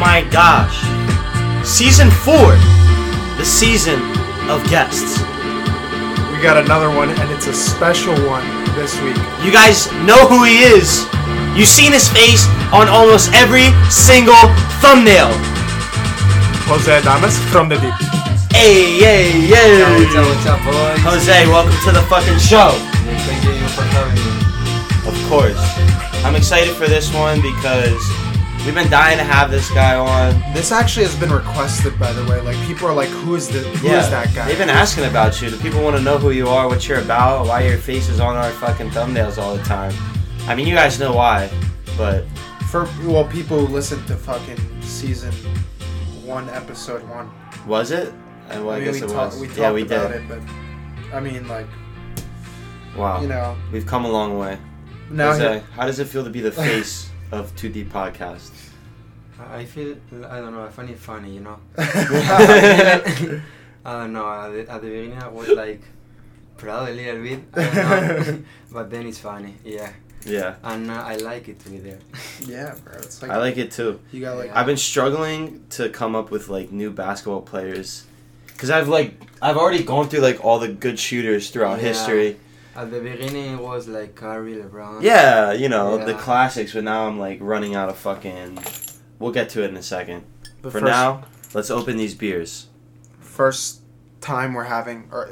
my gosh. Season 4. The season of guests. We got another one, and it's a special one this week. You guys know who he is. You've seen his face on almost every single thumbnail. Jose Adames from the deep. Hey, yay, yay. What's up, what's up, boys? Jose, welcome to the fucking show. Thank you for having me. Of course. I'm excited for this one because we've been dying to have this guy on. This actually has been requested, by the way. Like people are like, "Who is the? Who is that guy?" They've been asking about you. The people want to know who you are, what you're about, why your face is on our fucking thumbnails all the time. I mean, you guys know why, but For well, people who listen to fucking season one, episode one. was it? Uh, well, I, I mean, guess we, it talk- was. we talked yeah, we about did. it, but I mean, like Wow, you know, we've come a long way. now he- how does it feel to be the face of 2D Podcast? I feel, I don't know, I find it funny, you know? I don't know, at the, at the beginning I was like proud a little bit, I don't know. but then it's funny, yeah. Yeah, And uh, I like it to be there. yeah, bro. It's like, I like it too. you got like I've been struggling to come up with like new basketball players because I've like I've already gone through like all the good shooters throughout Yeah. history. At the beginning it was like Curry, LeBron. Yeah, you know the classics, but now I'm like running out of fucking. We'll get to it in a second. the For first, now, let's open these beers. first time we're having, or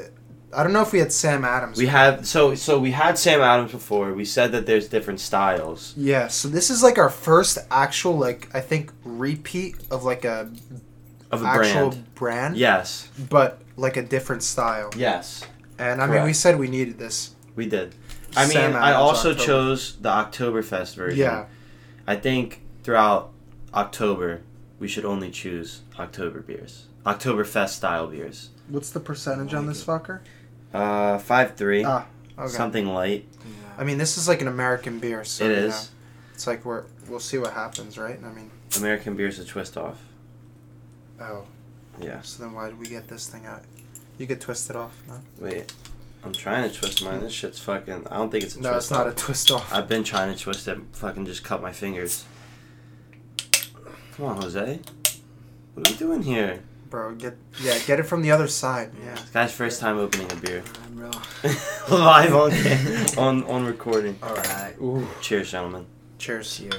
I don't know if we had Sam Adams. We have so so we had Sam Adams before. We said that there's different styles. Yeah, so this is like our first actual like I think repeat of like a Of a actual brand. brand, Yes. but like a different style. Yes. And I mean, we said we needed this. We did. I mean, I also October. chose the Oktoberfest version. Yeah, I think throughout October, we should only choose October beers. Oktoberfest style beers. what's the percentage on this fucker? Uh, 5 3. Ah, Okay. Something light. Yeah. I mean, this is like an American beer, so it you is. know, it's like we're we'll see what happens, right? I mean, American beer's a twist off. oh, Yeah. so then why did we get this thing out? You get twisted off, no? Wait. I'm trying to twist mine. This shit's fucking. I don't think it's a No, twist it's not off. a twist off. I've been trying to twist it. Fucking just cut my fingers. Come on, Jose. What are we doing here? Bro, get yeah, get it from the other side. Yeah. This guy's first time opening a beer. Alright, bro. Live on, on on recording. Alright. Ooh. Cheers, gentlemen. Cheers. Cheers.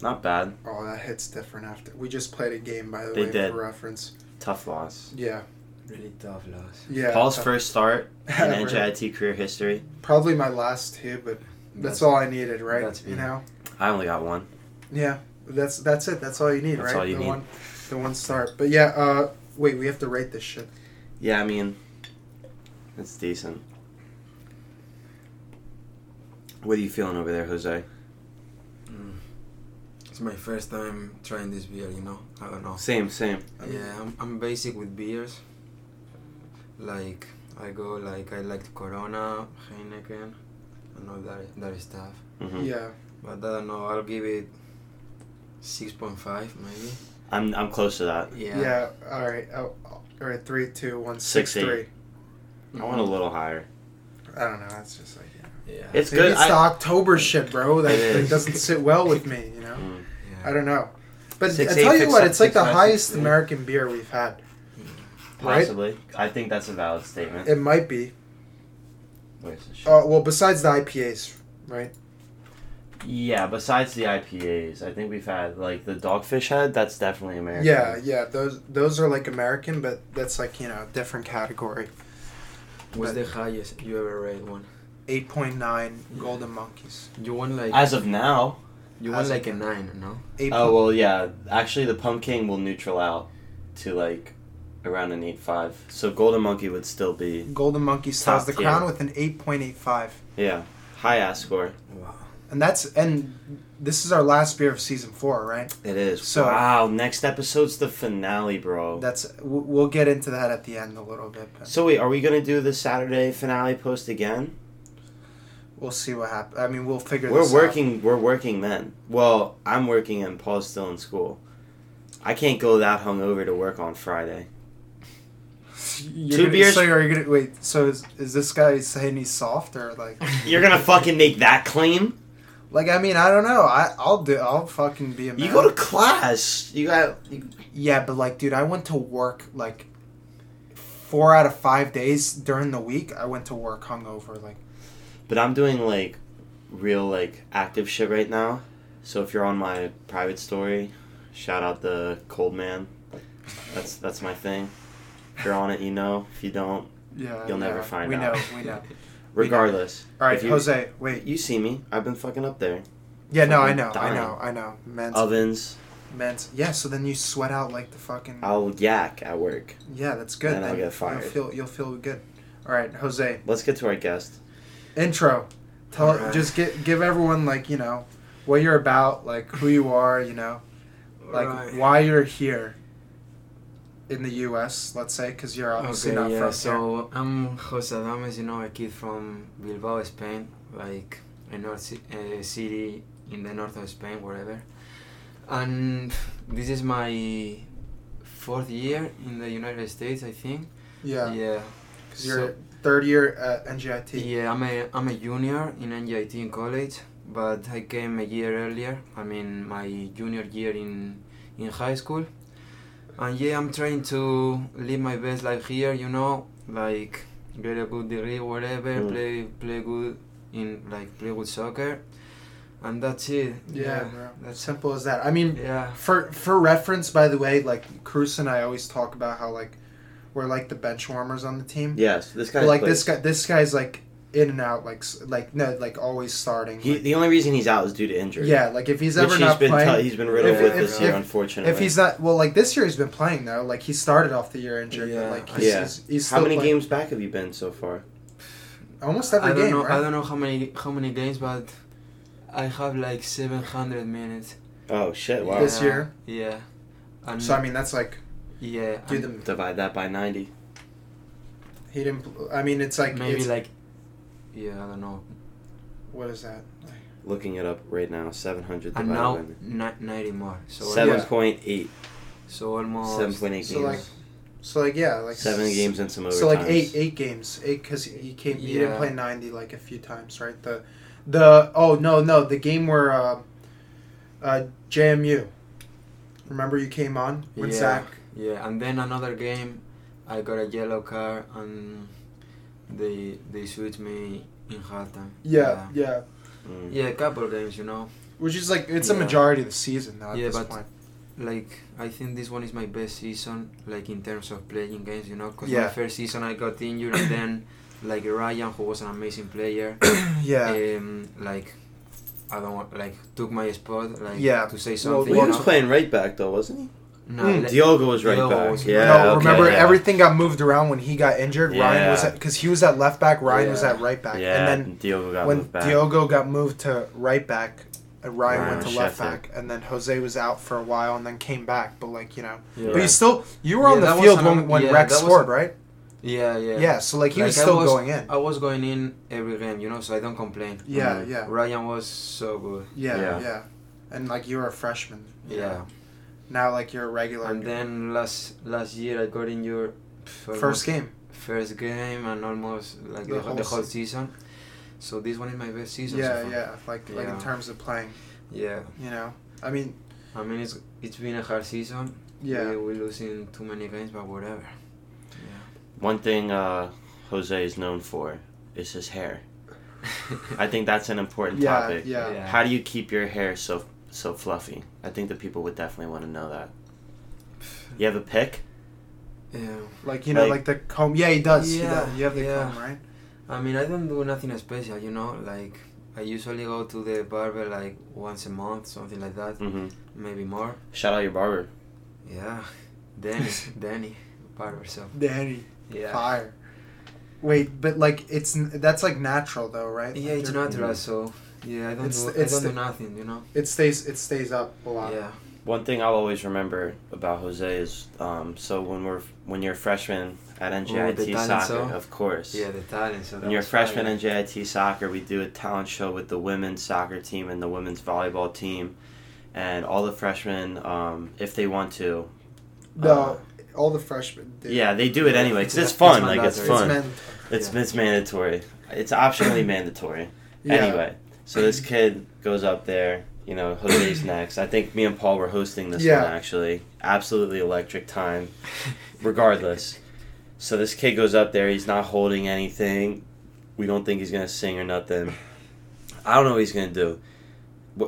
Not bad. Oh, that hits different after. We just played a game, by the They way, did. for reference. Tough loss. Yeah. Really tough loss. Yeah. Paul's tough. first start in Ever. NJIT career history. Probably my last two, but that's, all I needed, right? that's you know. I only got one. Yeah. That's that's it. That's all you need, That's right? all you the need. one, the one start. But yeah. Uh, wait, we have to rate this shit. Yeah, I mean, it's decent. What are you feeling over there, Jose? It's my first time trying this beer, you know? I don't know. Same, same. Yeah, I'm, I'm basic with beers. Like I go like I like Corona, Heineken, and all that that stuff. hmm Yeah. But I don't know. I'll give it six point five maybe. I'm I'm close to that. Yeah. Yeah. All right. Oh, all right. Three, two, one, Six, six, eight. three. I want a little higher. I don't know. That's just like. Yeah. Yeah. It's Maybe good. it's the October shit, bro. That, It doesn't sit well with me. You know. Mm. Yeah. I don't know. But Six, I eight, tell you six, what, seven, it's like the highest six. American beer we've had. Right? Possibly. I think that's a valid statement. It might be. Where's the shit? Uh, well, besides the IPAs, right? Yeah, besides the IPAs, I think we've had like the Dogfish Head. That's definitely American. Yeah, yeah. Those those are like American, but that's like you know different category. What's But- the highest you ever rate one? Eight point nine Golden Monkeys. You want like As of now. You want like a nine, no? Eight Oh well, yeah. Actually, the Pumpkin will neutral out to like around an eight five. So Golden Monkey would still be Golden Monkey styles the Top crown with an eight point eight five, yeah high ass score. Wow. and that's and this is our last beer of season four, right? It is. So- wow. Next episode's the finale, bro. That's we'll get into that at the end a little bit, but So wait, are we gonna do the Saturday finale post again? We'll see what happens. I mean, we'll figure. We're this working. We're working then. Well, I'm working and Paul's still in school. I can't go that hungover to work on Friday. You're Two gonna, beers- So are you gonna wait? So is, is this guy saying he's soft or like? You're gonna fucking make that claim? Like I mean I don't know. I I'll do. I'll fucking be a man. You go to class. You got. You, Yeah, but like, dude, I went to work like four out of five days during the week. I went to work hungover. Like, but I'm doing like real like active shit right now. So if you're on my private story, shout out the cold man. That's that's my thing. If you're on it, you know. If you don't, yeah, You'll never find we out. know, we know. regardless. All right, you, Jose, wait. You see me? I've been fucking up there. Yeah, no, I know, I know, I know. Men's, Ovens. men's. Yeah, so then you sweat out like the fucking. I'll yak at work. Yeah, that's good. Then I'll get fired. You'll feel, you'll feel good. All right, Jose. Let's get to our guest. Intro. Tell, right. just get, give everyone like you know, what you're about, like who you are, you know, like Right. why you're here. In the U.S., let's say, because you're obviously Okay, not yeah. from here. So I'm Jose Adames, you know, a kid from Bilbao, Spain, like a north uh, city in the north of Spain, wherever. And this is my fourth year in the United States, I think. Yeah, Yeah. because you're third year at NJIT. Yeah, I'm a I'm a junior in NJIT in college, but I came a year earlier. I mean, my junior year in in high school, and yeah, I'm trying to live my best life here. You know, like get a good degree, whatever, Mm. play play good in like play good soccer, and that's it. Yeah, bro. that's Simple as that. I mean, yeah. for for reference, by the way, like Cruz and I always talk about how like we're like the bench warmers on the team. Yes, this guy. But, like this guy, this guy's like in and out, like like no, like always starting. He, like- the only reason he's out is due to injury. yeah, like if he's which ever he's not been playing, t- he's been riddled if- with if- this year, unfortunately. if he's not well, like this year he's been playing though. Like he started off the year injured, Yeah. but like he's, Yeah. he's, he's how many playing. games back have you been so far? Almost every I don't game, know. right? I don't know how many how many games, but I have like 700 minutes. Oh shit! Wow. This Yeah, year? Yeah. And so I mean, that's like yeah. do and- the Divide that by ninety. he didn't. I mean, it's like maybe it's, like yeah i don't know what is that? Looking it up right now. Seven hundred and divided now by ni- 90 more so seven point eight. so almost Seven point eight So, games. like, So like yeah, like Seven s- games and some overtimes. So like eight eight games, eight because he came. He didn't play ninety like a few times, right? The the oh no no the game where uh, uh, JMU. Remember you came on when Yeah. Zach. Yeah and then another game i got a yellow card and they they switched me in halftime Yeah, yeah. Mm. yeah a couple of games you know Which is like it's a majority of the season now at Yeah, this but- point. like I think this one is my best season, like in terms of playing games, you know. Because Yeah. my first season I got injured, and then like Ryan, who was an amazing player, yeah. um, like I don't want like took my spot, like Yeah. to say something. He well, you was know? playing right back though, wasn't he? No, Mm. Diogo was right Diogo back. was- yeah. no, okay, remember yeah. everything got moved around when he got injured. Ryan was at because he was at left back. Ryan was at right back, Yeah, and then Diogo got when moved back. Diogo got moved to right back, and Ryan, Ryan went to left Sheffield. back, and then Jose was out for a while, and then came back. But like you know, Yeah. but you still you were Yeah, on the field when when yeah, Rex that was scored, right? Yeah, yeah. Yeah, so like he was Like, I still was- going in. I was going in every game, you know, so I don't complain. Yeah, Mhm. yeah, Ryan was so good. yeah, Yeah. yeah, and like you were a freshman. Yeah. Know. Now like you're a regular. And then last last year I got injured. pff, almost first game. first game and almost like The the, whole the whole se- season. So this one is my best season. Yeah, so far. yeah. Like like in terms of playing, yeah. you know. I mean, I mean it's it's been a hard season. yeah. we, we losing too many games, but whatever. Yeah. One thing uh, Jose is known for is his hair. I think that's an important Yeah, topic. yeah. Yeah. How do you keep your hair so so fluffy? I think the people would definitely want to know that. You have a pick? yeah. Like you know, Like- like, the comb. Yeah, he does. he Yeah, does. You have the yeah. comb, right? I mean I don't do nothing special, you know. Like I usually go to the barber like once a month, something like that, hmm maybe more. Shout out your barber. Yeah. Danny, Danny, barber. So Danny, yeah. fire. Wait, but like it's n- that's like natural though, right? Yeah, Like, it's you're- natural. So yeah, I don't It's- do it's I don't the- do nothing, you know. It stays it stays up a lot. Yeah. One thing I'll always remember about Jose is um, so when we're when you're a freshman at NJIT the talent soccer, show? of course. Yeah, the talent. So that When you're a freshman fire. in JIT soccer, we do a talent show with the women's soccer team and the women's volleyball team, and all the freshmen, um, if they want to, No, uh, all the freshmen. Do. Yeah, they do it anyway because it's It's fun. Like it's fun. It's mandatory. It's Yeah. it's mandatory. It's optionally mandatory. Yeah. Anyway, so this kid goes up there. You know, Jose's next. I think me and Paul were hosting this Yeah. one actually. Absolutely electric time. Regardless, so this kid goes up there. He's not holding anything. We don't think he's gonna sing or nothing. I don't know what he's gonna do.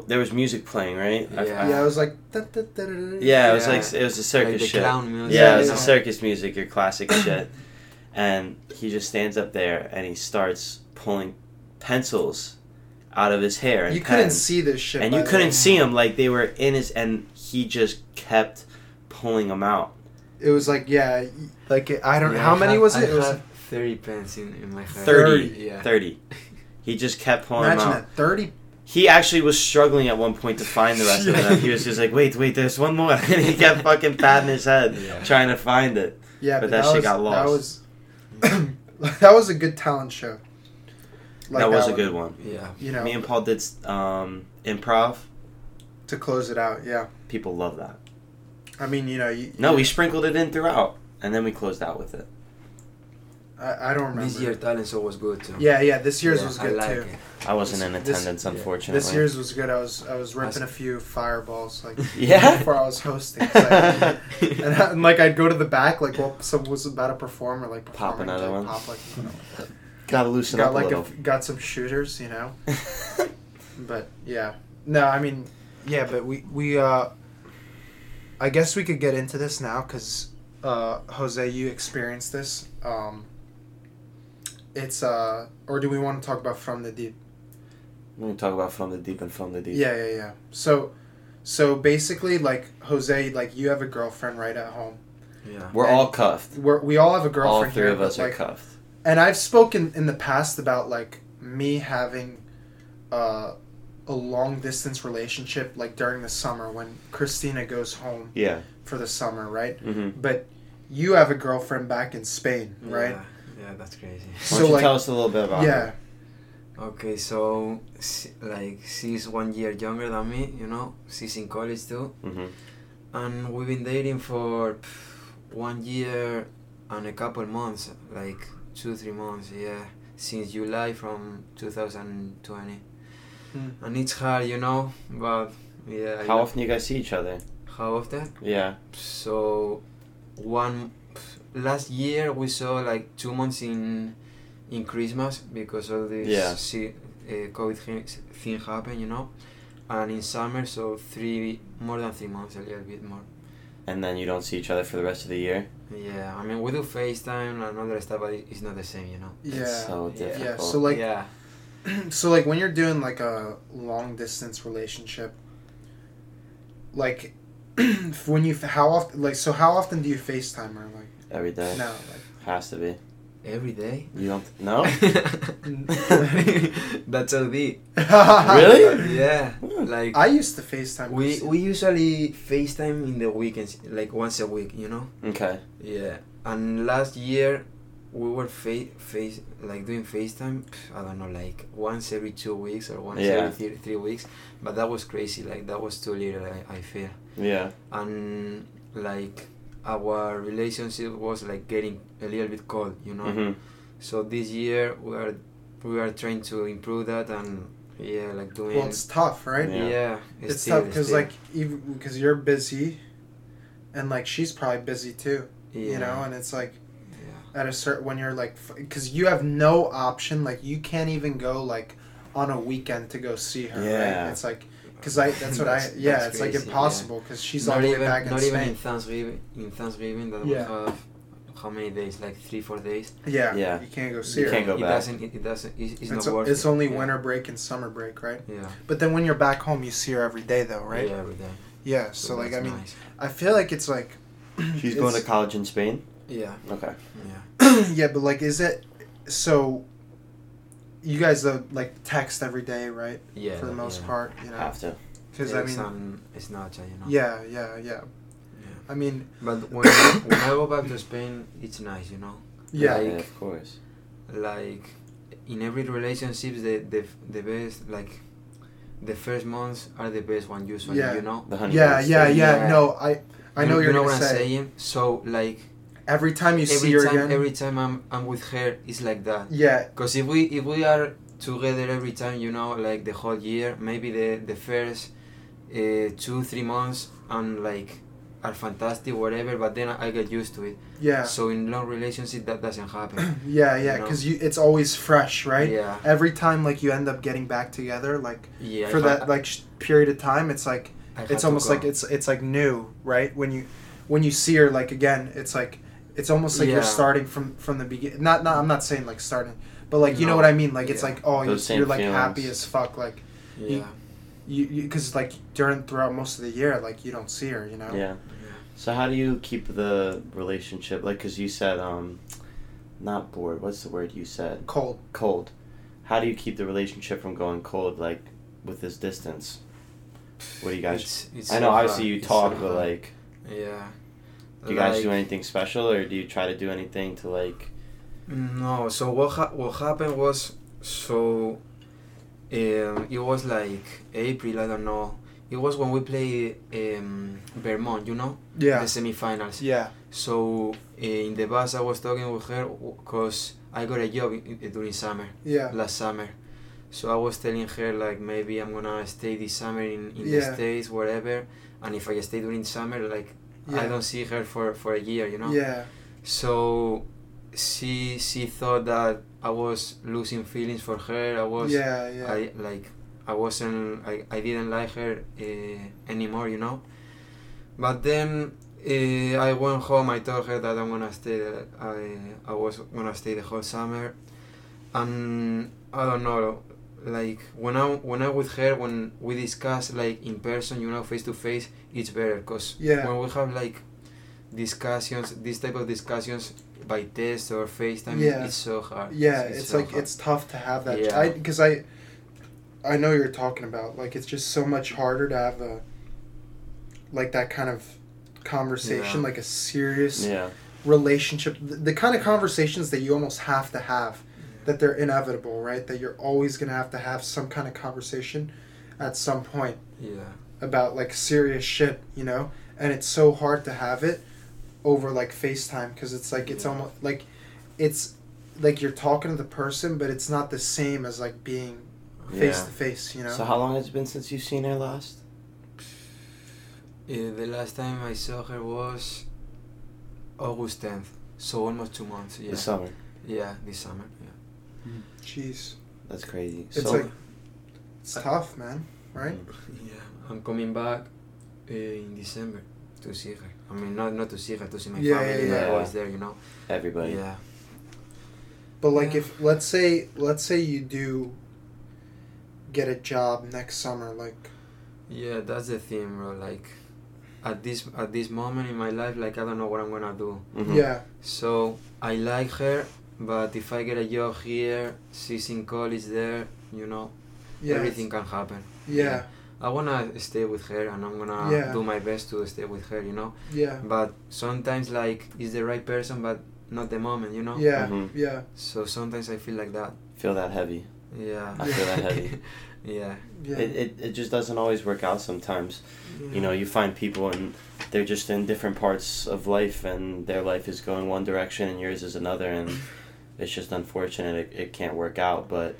There was music playing, right? I- Yeah. Yeah, it was like. da- da- da- da- da- Yeah, it was like it was a circus like the shit. clown music. Yeah, it was Yeah. the circus music, your classic shit. And he just stands up there and he starts pulling pencils out of his hair and You couldn't see this shit. and you couldn't way. see him like they were in his and he just kept pulling them out. It was like yeah, like I don't. Yeah, how I many had- was I it? It was had thirty pens in, in my hair. 30. Yeah. 30. He just kept pulling imagine them out. that thirty. He actually was struggling at one point to find the rest of them. He was just like, wait, wait, there's one more. And he kept fucking patting his head Yeah. trying to find it. Yeah, But but, that that, shit was, got That lost. was that was a good talent show. Like that was a good one. Yeah. You know, Me and Paul did um, improv. to close it out. Yeah, People love that. I mean, you know, you, No, we sprinkled it in throughout, and then we closed out with it. I, I don't remember. This year talent show was good too. Yeah, yeah. This year's Yeah, was I good like too. it. I wasn't in attendance, yeah. unfortunately. This year's was good. I was I was ripping a few fireballs like Yeah? before I was hosting. So I- and, I- and, like I'd go to the back like while someone was about to perform or like Pop another like, one. Pop like you know, Gotta loosen got up like a little. a, got some shooters, you know. But yeah, no, I mean, yeah, but we we uh, I guess we could get into this now because uh, Jose, you experienced this. Um, it's uh, or do we want to talk about from the deep? we can talk about from the deep and from the deep. Yeah, yeah, yeah. So, so basically, like Jose, like you have a girlfriend right at home. Yeah. We're And- all cuffed. We're, we all have a girlfriend. All three here, of us but, are cuffed. And I've spoken in the past about like me having uh, a long distance relationship, like during the summer when Christina goes home Yeah. for the summer, right? hmm But you have a girlfriend back in Spain, right? Yeah, yeah that's crazy. Why So don't you like, tell us a little bit about yeah, it? Okay, so like she's one year younger than me, you know. She's in college too, hmm and we've been dating for pff, one year and a couple months, like two three months, yeah, since July from 2020. Hmm. And it's hard, you know, but yeah. How lo- often do you guys see each other? How often? Yeah. So one last year we saw like two months in in Christmas because of this Yeah. si- uh, COVID thing, thing happened, you know, and in summer so three more than three months, a little bit more. And then you don't see each other for the rest of the year? Yeah, I mean we do FaceTime and other stuff, but it's not the same, you know. yeah. It's so Yeah. difficult. Yeah, so like yeah, so like when you're doing like a long distance relationship like when you how often like so how often do you FaceTime her like Every day. now Has to be. Every day. You don't know? That's so deep. Really? Yeah, Hmm. like I used to FaceTime we we usually FaceTime in the weekends, like once a week, you know. Okay. Yeah, and last year we were face face like doing FaceTime. pff, I don't know, like once every two weeks or once Yeah. every three, three weeks. But that was crazy. Like that was too little. I, I feel. Yeah. And like our relationship was like getting a little bit cold, you know. hmm So this year we are we are trying to improve that and yeah, like doing. well it's tough right Yeah. yeah, it's still- tough because like even because you're busy and like she's probably busy too yeah, you know and it's like yeah. at a certain when you're like because you have no option like you can't even go like on a weekend to go see her Yeah. right it's like because i that's what i yeah it's like crazy, yeah. impossible because she's not all the way even back in not even in Thanksgiving in Thanksgiving that Yeah. we have how many days like three four days yeah Yeah. you can't go see You her can't go it back. doesn't it, it doesn't it, it's, it's, not worth it's it. only yeah. winter break and summer break right yeah but then when you're back home you see her every day though right yeah every day yeah so, like i mean nice. i feel like it's like She's going to college in Spain? yeah Okay. yeah yeah, but like, is it so? You guys uh, like text every day, right? yeah For the most yeah. part, you know, Have to. because I Text mean, and Snapchat you know yeah, yeah, yeah. Yeah. I mean, but when when I go back to Spain it's nice you know yeah, Like- yeah, of course. like in every relationship the the the best like the first months are the best one usually. Yeah. You know. The honeymoon Yeah, yeah, yeah. Yeah. No, I I know you, you're you know gonna what I'm say. saying. So like Every time you see every her time, again. every time I'm I'm with her, it's like that. yeah, Because if we if we are together every time, you know, like the whole year, maybe the the first uh, two three months, I'm like are fantastic, whatever. But then I, I get used to it. yeah, So in long relationship, that doesn't happen. yeah, yeah. You know? Because you, it's always fresh, right? Yeah, Every time like you end up getting back together, like yeah. for that like sh- period of time, it's like it's almost like it's it's like new, right? When you when you see her like again, it's like it's almost like you're starting from from the beginning. Not not I'm not saying like starting, but like you know what I mean. Like it's Yeah. like oh you're, you're like happy as fuck. Like yeah. you because like during throughout most of the year, like you don't see her. You know. Yeah. So how do you keep the relationship like? Cause you said um, not bored. What's the word you said? Cold. Cold. How do you keep the relationship from going cold? Like with this distance. What do you guys? It's, it's I know so obviously hard. you talk, so but hard. like, yeah. Do you guys do anything special, or do you try to do anything to like? No, so what ha- what happened was so um, it was like April, I don't know. It was when we played um, Vermont, you know, Yeah. the semifinals. Yeah. So uh, in the bus, I was talking with her because I got a job in, in- during summer, Yeah. last summer. So I was telling her like maybe I'm gonna stay this summer in, in Yeah. the states, whatever. And if I stay during summer, like Yeah. I don't see her for for a year, you know. Yeah. So she she thought that I was losing feelings for her. I was Yeah. Yeah. I like I wasn't I, I didn't like her uh, anymore, you know. But then uh, I went home. I told her that I'm gonna stay. I I was gonna stay the whole summer, and I don't know. Like when I when I with her when we discuss like in person, you know, face to face, it's better because Yeah. when we have like discussions, this type of discussions by text or FaceTime, Yeah. it's so hard. yeah it's, so like hard. it's tough to have that Yeah. I because i i know you're talking about like it's just so much harder to have a like that kind of conversation Yeah. like a serious Yeah. relationship the, the kind of conversations that you almost have to have that they're inevitable right that you're always going to have to have some kind of conversation at some point yeah. about like serious shit you know and it's so hard to have it over like facetime because it's like it's Yeah. almost like it's like you're talking to the person but it's not the same as like being face to face you know So how long has it been since you've seen her last? Uh, the last time I saw her was August 10th, so almost two months. Yeah, This summer. yeah, this summer. Yeah, jeez That's crazy. it's so, like it's tough man right yeah. I'm coming back uh, in December to see her. I mean, not not to see her, to see my Yeah, family. yeah, Yeah, yeah. always there, you know. everybody. Yeah, but like Yeah. if let's say let's say you do get a job next summer like yeah, that's the thing, bro. Like, at this at this moment in my life, like I don't know what I'm gonna do. Mhm. yeah So I like her, but if I get a job here, she's in college there, you know, yeah everything can happen. yeah I wanna stay with her and I'm gonna Yeah. do my best to stay with her, you know. yeah But sometimes like it's the right person, but not the moment, you know. yeah Mhm. yeah So sometimes I feel like that. Feel that heavy. Yeah. I feel that heavy. yeah. yeah It, it it just doesn't always work out sometimes. You know, you find people and they're just in different parts of life and their life is going one direction and yours is another and it's just unfortunate it, it can't work out but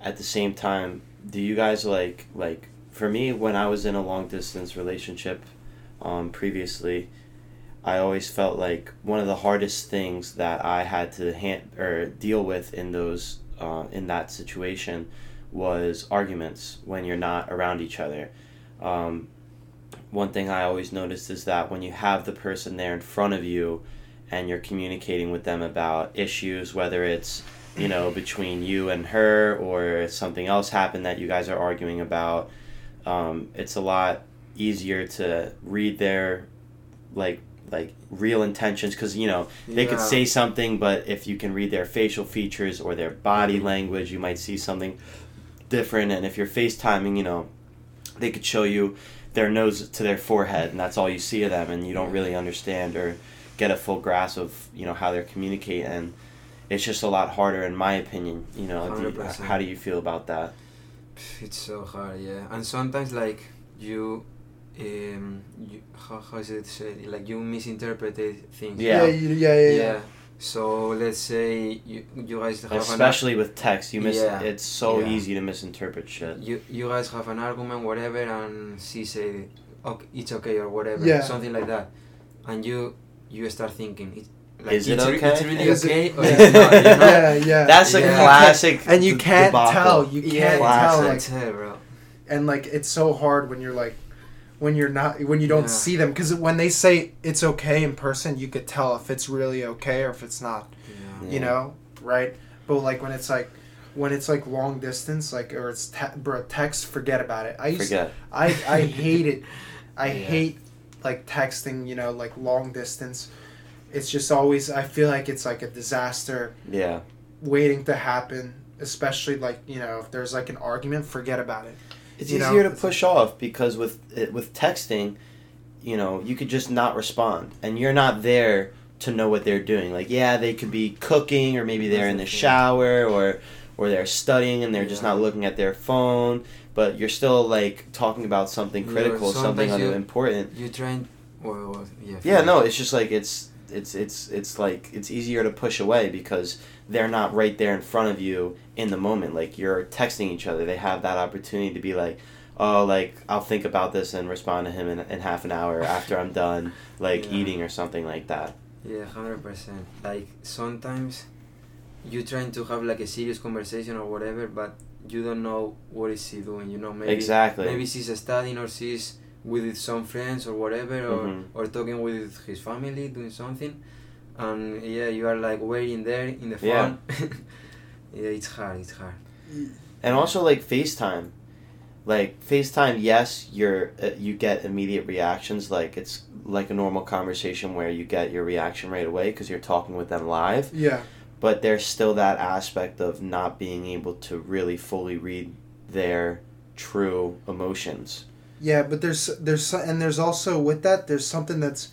at the same time do you guys like like for me when i was in a long distance relationship um, previously i always felt like one of the hardest things that i had to hand or deal with in those uh, in that situation was arguments when you're not around each other. Um, one thing i always noticed is that when you have the person there in front of you and you're communicating with them about issues whether it's you know between you and her or something else happened that you guys are arguing about um, it's a lot easier to read their like like real intentions because you know they could say something but if you can read their facial features or their body language you might see something different and if you're facetiming you know they could show you their nose to their forehead and that's all you see of them and you don't really understand or get a full grasp of you know how they communicate and it's just a lot harder in my opinion you know do you- how do you feel about that It's so hard, yeah. And sometimes like you, um, you how how is it said? Like you misinterpreted things. Yeah. Yeah. you- Yeah. Yeah. yeah. So let's say you you guys have an Especially with text, you miss. Yeah. It's so Yeah. easy to misinterpret shit. you you guys have an argument, whatever, and she say, okay, it's okay or whatever, Yeah. something like that, and you you start thinking, it, like, Is it it's, re- okay? it's really Is okay or yeah. it's not, you know? yeah, yeah. That's a Yeah. classic. and you can't debacle. tell. You can't Classic. tell. Like, can't tell, bro. and like it's so hard when you're like, when you're not, when you don't Yeah. see them, because when they say it's okay in person, you could tell if it's really okay or if it's not. Yeah. You know, right? But like when it's like, when it's like long distance, like or it's te- bro text, forget about it. I used Forget. I I hate it. I Yeah. hate like texting. You know, like long distance. It's just always. I feel like it's like a disaster Yeah. waiting to happen. Especially like you know, if there's like an argument, forget about it. It's You know, easier to it's- push off because with it- with texting, you know, you could just not respond, and you're not there to know what they're doing. Like, yeah, they could be cooking, or maybe they're in the That's the thing. shower, or or they're studying and they're just not looking at their phone. But you're still like talking about something critical, something you- important. You trying, well, well, yeah. Yeah, no, it's just like it's it's it's it's like it's easier to push away because they're not right there in front of you in the moment. Like you're texting each other, they have that opportunity to be like, oh, like I'll think about this and respond to him in, in half an hour after I'm done, like Yeah. eating or something like that. Yeah, hundred percent. Like sometimes you're trying to have like a serious conversation or whatever, but you don't know what is he doing. You know, maybe exactly. maybe she's studying or she's with some friends or whatever, or Mhm. or talking with his family, doing something, and yeah, you are like waiting there in the Yeah. yeah, it's hard. It's hard. And also like FaceTime. Like FaceTime, yes, you're uh, you get immediate reactions. Like it's like a normal conversation where you get your reaction right away because you're talking with them live. Yeah. But there's still that aspect of not being able to really fully read their true emotions. Yeah, but there's there's and there's also with that there's something that's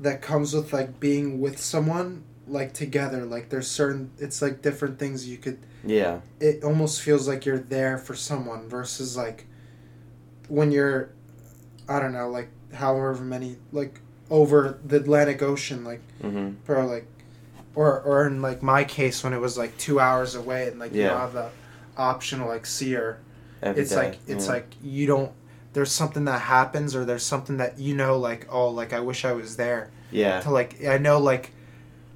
that comes with like being with someone like together. Like there's certain it's like different things you could Yeah, it almost feels like you're there for someone versus like when you're I don't know, like however many like over the Atlantic Ocean, like hmm bro, like or or in like my case when it was like two hours away and like you Yeah. don't have the option to like see her every it's day, like it's yeah. like you don't there's something that happens or there's something that you know like oh like i wish i was there yeah, to like i know like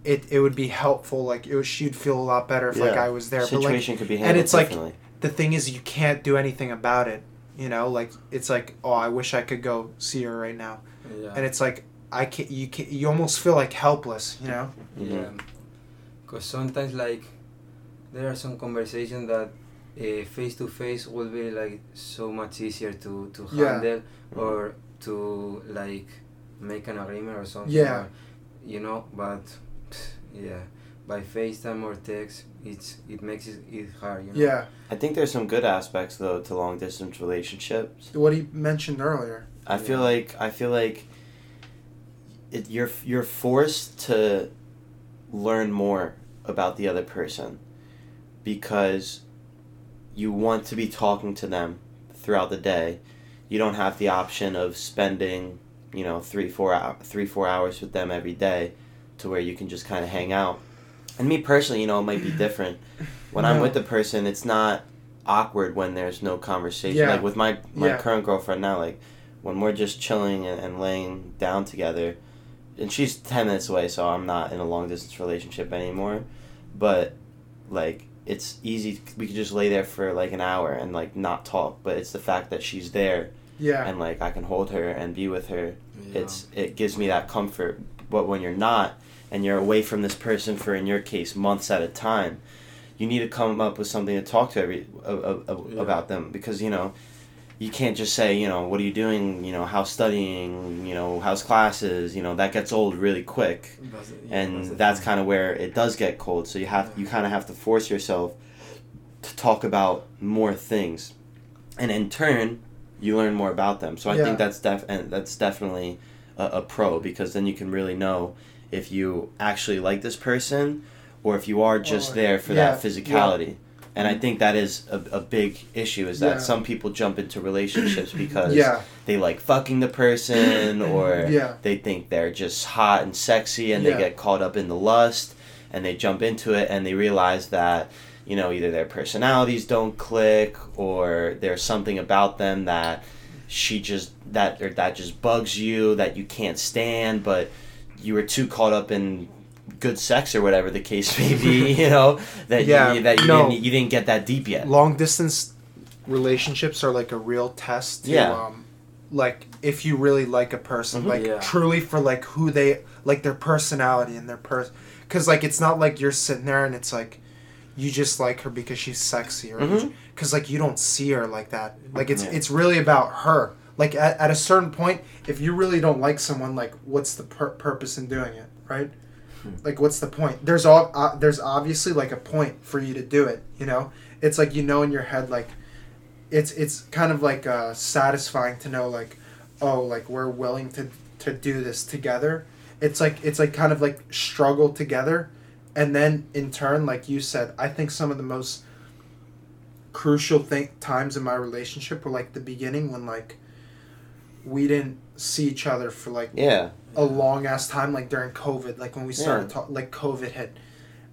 it it would be helpful like it was, she'd feel a lot better if like i was there but like situation could be handled and it's like- the thing is you can't do anything about it you know like it's like oh i wish i could go see her right now Yeah. and it's like i can't you can you almost feel like helpless you know. Yeah, because sometimes like there are some conversations that a face to face will be like so much easier to to Yeah. handle Mhm. or to like make an agreement or something. Yeah. or, you know, but yeah, by FaceTime or text, it's it makes it, it hard. You know. yeah I think there's some good aspects though to long distance relationships. what he mentioned earlier I feel like I feel like it, you're you're forced to learn more about the other person because you want to be talking to them throughout the day. You don't have the option of spending, you know, three four hour, three four hours with them every day, to where you can just kind of hang out. And me personally, you know, it might be different. When I'm with the person, it's not awkward when there's no conversation. Yeah. Like with my my Yeah. current girlfriend now, like when we're just chilling and, and laying down together, and she's ten minutes away, so I'm not in a long distance relationship anymore. But like it's easy, we could just lay there for like an hour and like not talk. But it's the fact that she's there yeah and like I can hold her and be with her. Yeah. It's it gives me that comfort. But when you're not and you're away from this person for in your case months at a time, you need to come up with something to talk to every uh, uh, Yeah. about them because you know you can't just say you know what are you doing? You know how's studying? You know how's classes? You know that gets old really quick. Yeah, and that's kind of where it does get cold. So you have you kind of have to force yourself to talk about more things. And in turn you learn more about them. So i Yeah. think that's def and that's definitely a, a pro because then you can really know if you actually like this person or if you are just Or- there for yeah, that physicality and I mm-hmm. think that is a, a big issue. Is that Yeah. some people jump into relationships because Yeah, they like fucking the person, or yeah, they think they're just hot and sexy, and they get caught up in the lust, and they jump into it, and they realize that you know either their personalities don't click, or there's something about them that she just that or that just bugs you that you can't stand, but you were too caught up in good sex or whatever the case may be, you know, that Yeah, you, that you no. didn't you didn't get that deep yet. long distance relationships are like a real test. To, Yeah. Um, like if you really like a person, Mhm. like Yeah. truly for like who they like their personality and their person, because like it's not like you're sitting there and it's like you just like her because she's sexy or because like you don't see her like that. Like it's Yeah. it's really about her. Like at, at a certain point, if you really don't like someone, like what's the pur- purpose in doing it, right? Hmm. Like what's the point? There's all uh, there's obviously like a point for you to do it. You know, it's like you know in your head like it's it's kind of like uh, satisfying to know like oh like we're willing to to do this together. It's like it's like kind of like struggle together, and then in turn, like you said, I think some of the most crucial thing times in my relationship were like the beginning when like we didn't see each other for like Yeah, a long ass time, like during COVID, like when we started Yeah. talk, like COVID hit,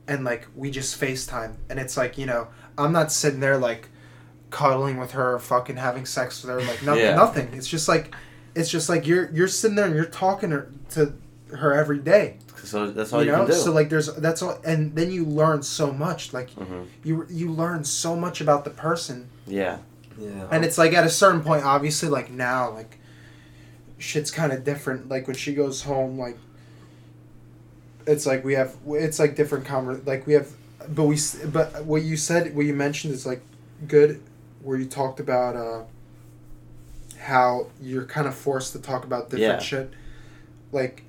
and like we just FaceTime, and it's like you know I'm not sitting there like cuddling with her, or fucking having sex with her, like nothing, Yeah. nothing. It's just like it's just like you're you're sitting there and you're talking her, to her every day, so that's all you you, know. can do. So like there's that's all, and then you learn so much, like hmm you you learn so much about the person Yeah, Yeah. and it's like at a certain point obviously like now like shit's kind of different like when she goes home like it's like we have it's like different conver- like we have but we but what you said what you mentioned is like good where you talked about uh how you're kind of forced to talk about different Yeah. shit like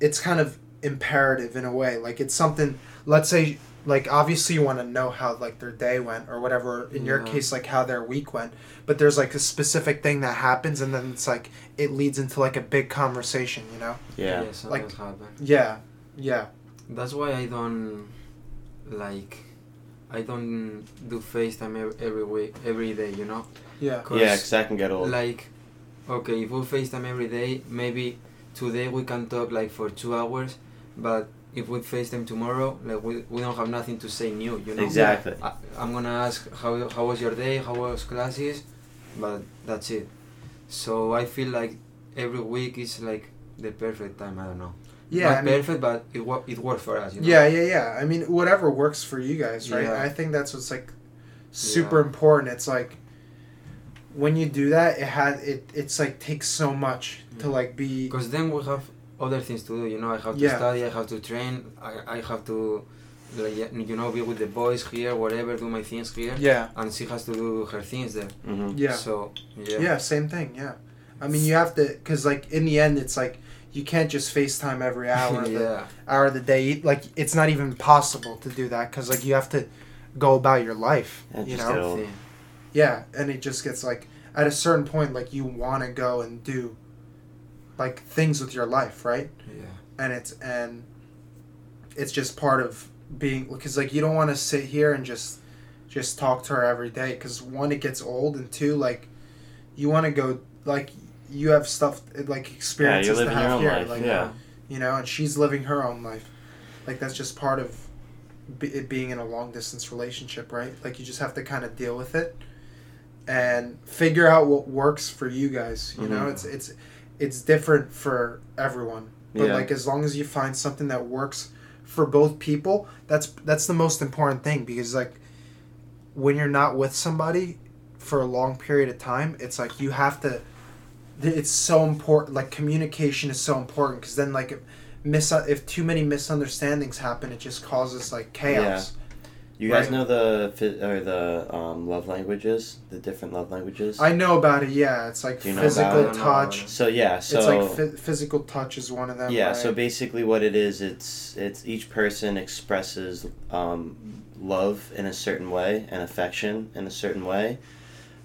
it's kind of imperative in a way like it's something let's say like obviously you want to know how like their day went or whatever in your case like how their week went but there's like a specific thing that happens and then it's like it leads into like a big conversation you know yeah, Yeah, something's happened. yeah yeah That's why I don't like. I don't do FaceTime ev- every week, every day. You know. yeah Cause yeah. Because that can get old. Like, okay, if we FaceTime every day, maybe today we can talk like for two hours, but if we face them tomorrow, like we, we don't have nothing to say new. You know. exactly. I, I'm gonna ask how how was your day, how was classes, but that's it. So I feel like every week is like the perfect time. I don't know. yeah Not I mean, perfect, but it wo- it works for us. You know? yeah yeah yeah i mean whatever works for you guys right Yeah. i think that's what's like super Yeah. important it's like when you do that it had it it's like takes so much to Mm. like be Because then we have other things to do. You know, I have to Yeah. study, I have to train, I, I have to, like, you know, be with the boys here, whatever, do my things here, yeah. And she has to do her things there. hmm yeah. So yeah. yeah same thing yeah. I mean you have to because like in the end it's like you can't just facetime every hour of the, hour of the day. Like it's not even possible to do that because like you have to go about your life Yeah, you know? Get Yeah, and it just gets like at a certain point, like you want to go and do like things with your life, right? Yeah. And it's and it's just part of being because like you don't want to sit here and just just talk to her every day because one it gets old and two like you want to go like you have stuff like Yeah, experiences you're to living your have own here, life. like yeah, you know, and she's living her own life. Like that's just part of it being in a long distance relationship, right? Like you just have to kind of deal with it and figure out what works for you guys. You know, Mhm. it's it's it's different for everyone, but Yeah. like as long as you find something that works for both people, that's that's the most important thing because like when you're not with somebody for a long period of time, it's like you have to it's so important like communication is so important because then like mis- if too many misunderstandings happen it just causes like chaos you guys Right. know the or the um, love languages, the different love languages. i know about it yeah it's like you physical about touch so yeah, so it's like phy- physical touch is one of them yeah, right? so basically what it is, it's it's each person expresses um, love in a certain way and affection in a certain way.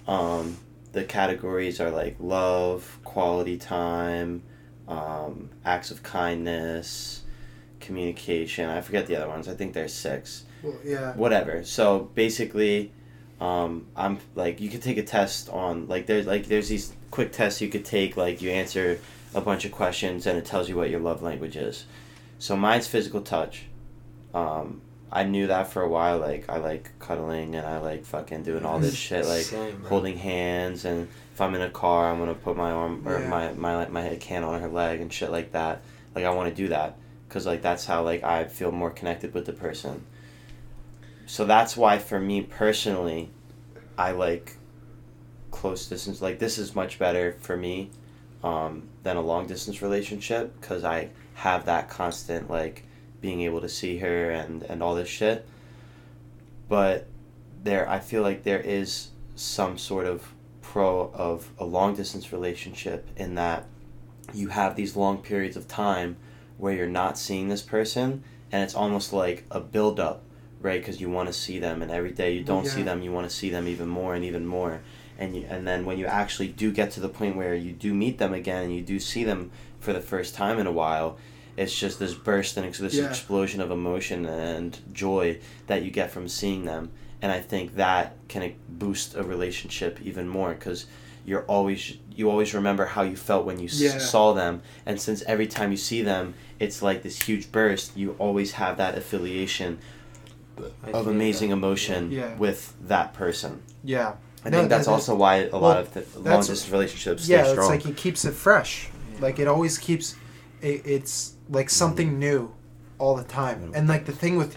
Um, the categories are like love, quality time, um, acts of kindness, communication. I forget the other ones. I think there's six. Well, yeah. whatever. So basically, um, I'm like you could take a test on like there's like there's these quick tests you could take like you answer a bunch of questions and it tells you what your love language is. So mine's physical touch. Um, I knew that for a while. Like I like cuddling and I like fucking doing all this shit like Same, holding hands and if I'm in a car I'm gonna put my arm or Yeah. my my my hand on her leg and shit like that. Like I want to do that because like that's how like I feel more connected with the person. So that's why for me personally, I like close distance. Like this is much better for me um, than a long distance relationship because I have that constant like being able to see her and and all this shit. But there, I feel like there is some sort of pro of a long distance relationship in that you have these long periods of time where you're not seeing this person and it's almost like a build up right? Because you want to see them and every day you don't see them you want to see them even more and even more. And you, and then when you actually do get to the point where you do meet them again and you do see them for the first time in a while it's just this burst and ex- this Yeah. explosion of emotion and joy that you get from seeing them. And i think that can boost a relationship even more because you're always you always remember how you felt when you s- Yeah. saw them. And since every time you see them it's like this huge burst you always have that affiliation of amazing that. emotion Yeah. with that person Yeah. i No, think that's that- also why a lot well, of the long distance relationships stay strong. Yeah, it's like it keeps it fresh. Yeah. Like it always keeps it, it's like mm-hmm. something new all the time. Mm-hmm. And like the thing with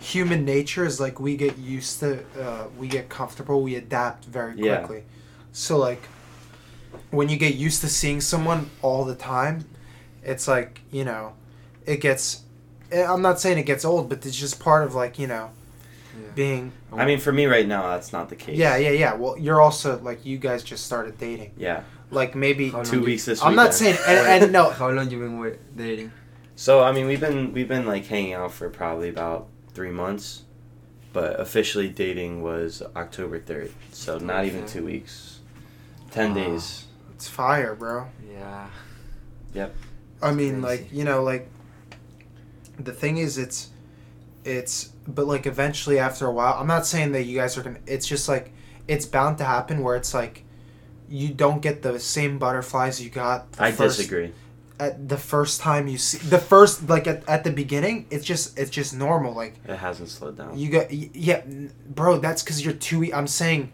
human nature is like we get used to uh, we get comfortable, we adapt very quickly. Yeah. quickly. So like when you get used to seeing someone all the time, it's like, you know, it gets Eh, I'm not saying it gets old, but it's just part of like, you know, Yeah. being i mean for me right now that's not the case Yeah, yeah, yeah. Well, you're also like you guys just started dating. yeah Like maybe How long two you- weeks this I'm weekend. not saying and, and no, How long you been with dating? So I mean, we've been we've been like hanging out for probably about three months, but officially dating was October third. So not even two weeks, ten Wow. days. It's fire, bro. Yeah. Yep. I mean, like you know, like the thing is, it's it's but like eventually after a while, I'm not saying that you guys are gonna. It's just like it's bound to happen where it's like you don't get the same butterflies you got. I first, disagree. At the first time you see the first like at, at the beginning, it's just it's just normal. Like It hasn't slowed down. you got yeah, bro. That's because you're two. I'm saying.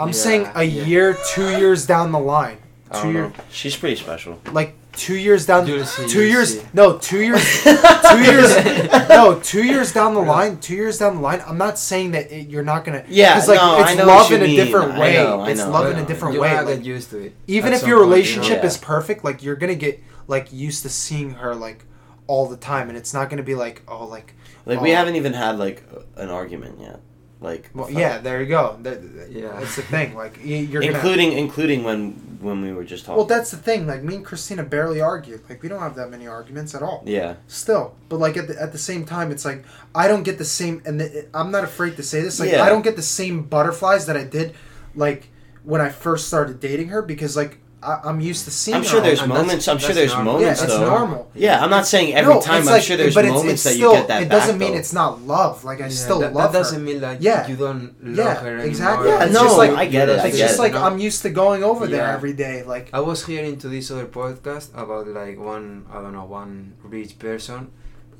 I'm Yeah, saying a yeah. year, two years down the line, two don't year, know. She's pretty special. like two years down You'll two you'll years see. no two years two years no two years down the line two years down the line i'm not saying that it, you're not gonna Yeah, 'cause, like no, it's I know love you in a mean. different I way know, I it's know, love in a different you way gotta like, get used to it. even if some your point, you know? relationship Yeah. is perfect like you're gonna get like used to seeing her like all the time and it's not gonna be like oh like Like we Oh. haven't even had like an argument yet. Like well yeah there you go that, that- Yeah. that's the thing like you're gonna including including when when we were just talking. well that's the thing like me and christina barely argue like we don't have that many arguments at all yeah. still but like at the, at the same time it's like i don't get the same and the, i'm not afraid to say this like Yeah. i don't get the same butterflies that i did like when i first started dating her because like I, i'm used to seeing I'm sure there's the And that's- moments. I'm sure there's normal. yeah moments it's though. normal Yeah, I'm not saying every No, time. it's I'm like- sure there's but it's- moments it's that still, you get that it doesn't back, mean though. it's not love like i Yeah, still that, love that doesn't her mean like Yeah. you don't love Yeah, her anymore. exactly. Yeah, It's no, just like- I get it. I it's get just it. like No? i'm used to going over there every day like I was hearing to this other podcast about like one I don't know one rich person,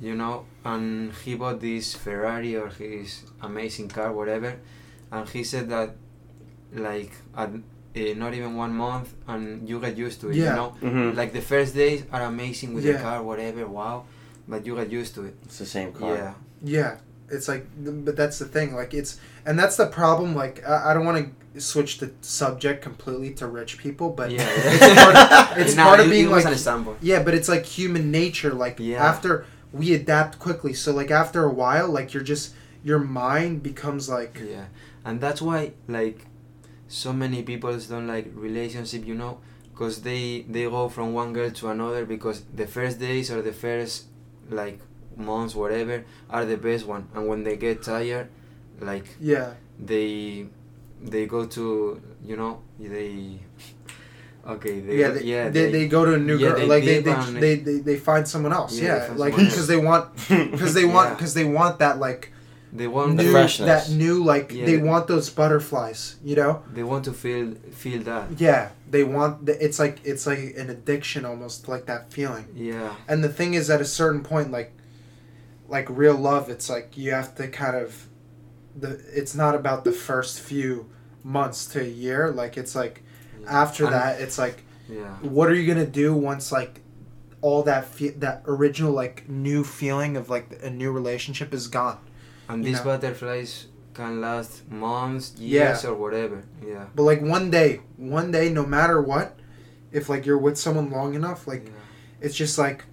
you know, and he bought this Ferrari or his amazing car, whatever, and he said that like at uh, not even one month and you get used to it, Yeah. you know, Mhm. like the first days are amazing with Yeah. the car, whatever, wow, but you get used to it. It's the same car. Yeah, Yeah, it's like, but that's the thing. Like, it's and that's the problem. Like, I, I don't want to switch the subject completely to rich people, but yeah, it's part of, it's Nah, part of it- being it like, an example. yeah, but it's like human nature. Like, Yeah. after we adapt quickly, so like after a while, like you're just your mind becomes like, Yeah, and that's why like so many people don't like relationship, you know, because they they go from one girl to another because the first days or the first like months whatever are the best one, and when they get tired, like yeah, they they go to you know they okay they yeah, they, yeah they, they, go to a new yeah, girl, they like they they, they, they they find someone else, Yeah, yeah, like because they want because they want Yeah. because they want that like they want The freshness. that new like Yeah. they want those butterflies. You know. they want to feel feel that. Yeah, they want. The, it's like it's like an addiction almost, like that feeling. Yeah. And the thing is, at a certain point, like, like real love, it's like you have to kind of, the. It's not about the first few months to a year. Like it's like after And- that, it's like, Yeah. what are you gonna do once like, all that fe- that original like new feeling of like a new relationship is gone. And these know. butterflies can last months, Yeah. years, or whatever. Yeah. But like one day, one day, no matter what, if like you're with someone long enough, like yeah. it's just like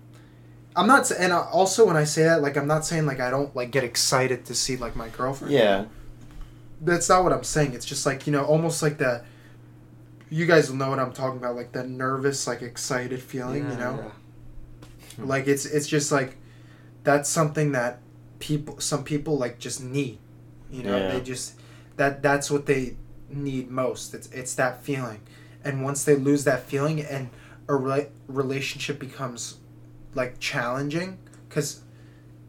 I'm not, and uh, also when I say that, like I'm not saying like I don't like get excited to see like my girlfriend. Yeah. That's not what I'm saying. It's just like you know, almost like that. You guys will know what I'm talking about, like that nervous, like excited feeling. you know, yeah. like it's it's just like that's something that people, some people like just need. You know, Yeah. they just that that's what they need most. It's it's that feeling, and once they lose that feeling, and a re- relationship becomes like challenging, because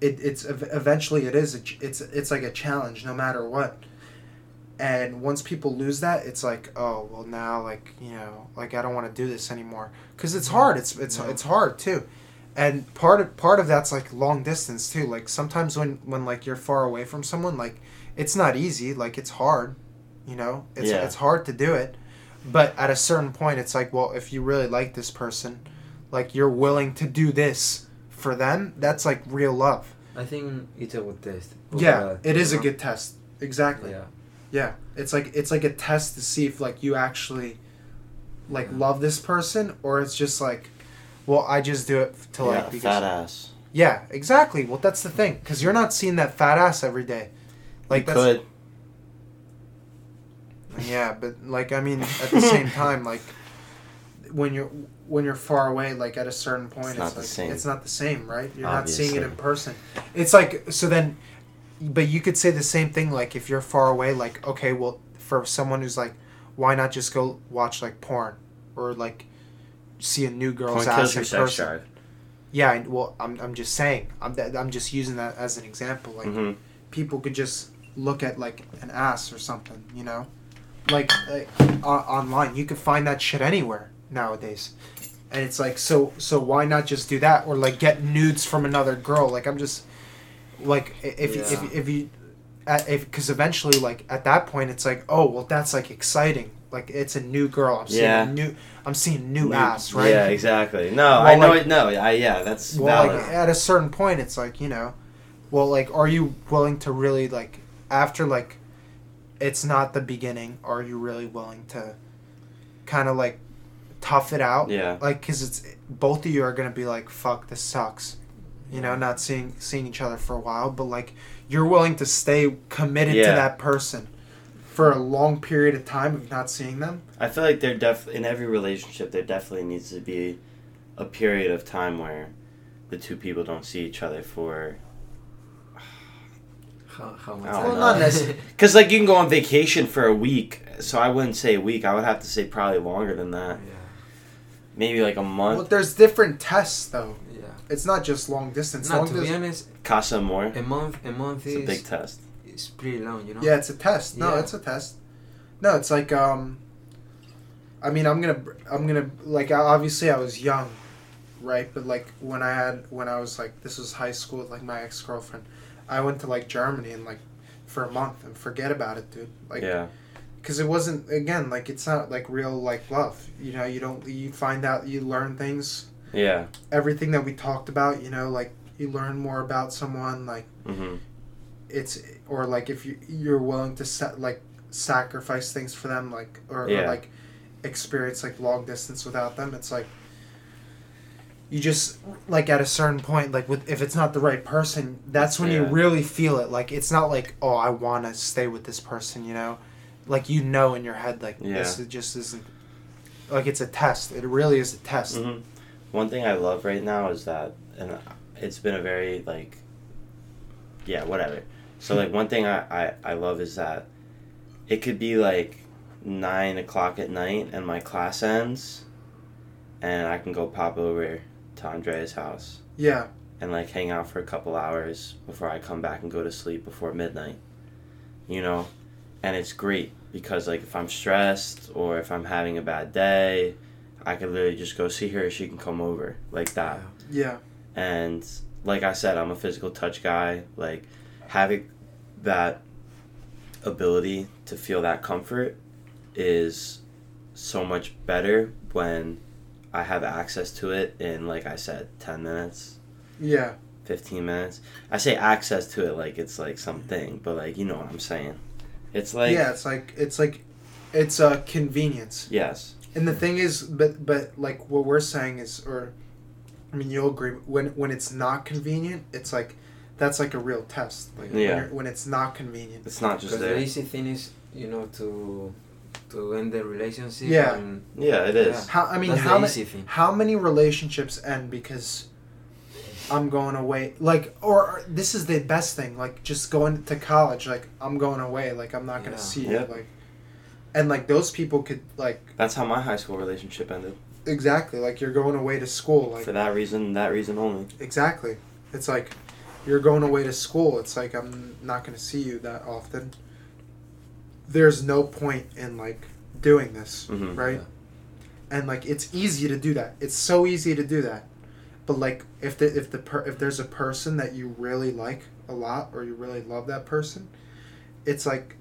it it's eventually it is it's it's like a challenge no matter what. And once people lose that, it's like, oh well, now like you know, like I don't want to do this anymore because it's hard. It's it's Yeah. it's hard too, and part of part of that's like long distance too. Like sometimes when when like you're far away from someone, like it's not easy. Like it's hard, you know. It's Yeah. it's hard to do it, but at a certain point, it's like, well, if you really like this person, like you're willing to do this for them. That's like real love. I think it's a good test. of Yeah, that, it is a good test. Exactly. Yeah. Yeah, it's like it's like a test to see if like you actually like Yeah. love this person or it's just like, well, I just do it to yeah, like because fat ass. yeah, exactly. Well, that's the thing because you're not seeing that fat ass every day. Like you that's could. yeah, but like I mean, at the same time, like when you're when you're far away, like at a certain point, it's, not the like same. it's not the same, right? You're not seeing it in person. It's like so then, but you could say the same thing. Like if you're far away, like okay, well, for someone who's like, why not just go watch like porn or like see a new girl's ass in person? drive. Yeah, I- well, I'm I'm just saying. I'm I'm just using that as an example. Like hmm people could just look at like an ass or something, you know, like, like o- online. You could find that shit anywhere nowadays, and it's like so so why not just do that or like get nudes from another girl? Like I'm just like if you Yeah. if if you at, if because eventually like at that point it's like oh well that's like exciting like it's a new girl I'm seeing Yeah. a new I'm seeing new ass right Yeah, exactly. No, Well, I know like- it. No, I yeah, that's well, valid. like at a certain point, it's like you know, well, like, are you willing to really like after like, it's not the beginning? Are you really willing to, kind of like, tough it out? yeah, Like, cause it's both of you are gonna be like, fuck, this sucks, you know, not seeing seeing each other for a while, but like, you're willing to stay committed to that person, for a long period of time of not seeing them. I feel like there def in every relationship there definitely needs to be a period of time where the two people don't see each other for How, how much? I don't Well, not necessarily. because like you can go on vacation for a week. So I wouldn't say a week. I would have to say probably longer than that. yeah. Maybe like a month. Well, month. there's different tests though. Yeah. It's not just long distance. No, long to be honest, Casa more. a month a month It's a big test. Is pretty long, you know. Yeah, it's a test. No, Yeah. it's a test. No, it's like um. I mean, I'm gonna, I'm gonna like. Obviously, I was young, right? But like when I had, when I was like, this was high school with like my ex girlfriend. I went to like Germany and like, for a month and forget about it, dude. Like, yeah, because it wasn't again like it's not like real like love. You know, you don't. You find out, you learn things. yeah. Everything that we talked about, you know, like you learn more about someone. Like hmm it's or like if you you're willing to set like sacrifice things for them like or, or like experience like long distance without them it's like you just like at a certain point like with if it's not the right person that's when you really feel it. Like it's not like oh i want to stay with this person you know? Like you know in your head like this Yeah. is just isn't like it's a test. It really is a test. Hmm One thing I love right now is that, and it's been a very like, yeah, whatever. So like one thing I I, I love is that it could be like nine o'clock at night and my class ends, and I can go pop over to Andrea's house. yeah and like hang out for a couple hours before I come back and go to sleep before midnight. You know, and it's great because like if I'm stressed or if I'm having a bad day, I could literally just go see her. She can come over like that. Yeah. And like I said, I'm a physical touch guy. Like having that ability to feel that comfort is so much better when I have access to it in like I said 10 minutes, Yeah. 15 minutes. I say access to it like it's like something, but like you know what I'm saying. It's like yeah, it's like it's like it's a convenience. yes. And the thing is, but but like what we're saying is, or I mean, you'll agree when when it's not convenient, it's like that's like a real test. Like when, Yeah. you're, when it's not convenient. It's not just Because the easy thing is, you know, to to end the relationship. Yeah. And Yeah, it is. Yeah. How I mean, that's how the many easy thing. how many relationships end because I'm going away? Like, or, or this is the best thing. Like, just going to college. Like, I'm going away. Like, I'm not gonna Yeah. see you. Like, and like those people could like That's how my high school relationship ended. exactly like you're going away to school. Like For that reason, that reason only. Exactly. It's like you're going away to school. It's like I'm not going to see you that often. There's no point in like doing this, Mhm. right? And like it's easy to do that. It's so easy to do that. But like if the if the per, if there's a person that you really like a lot or you really love that person, it's like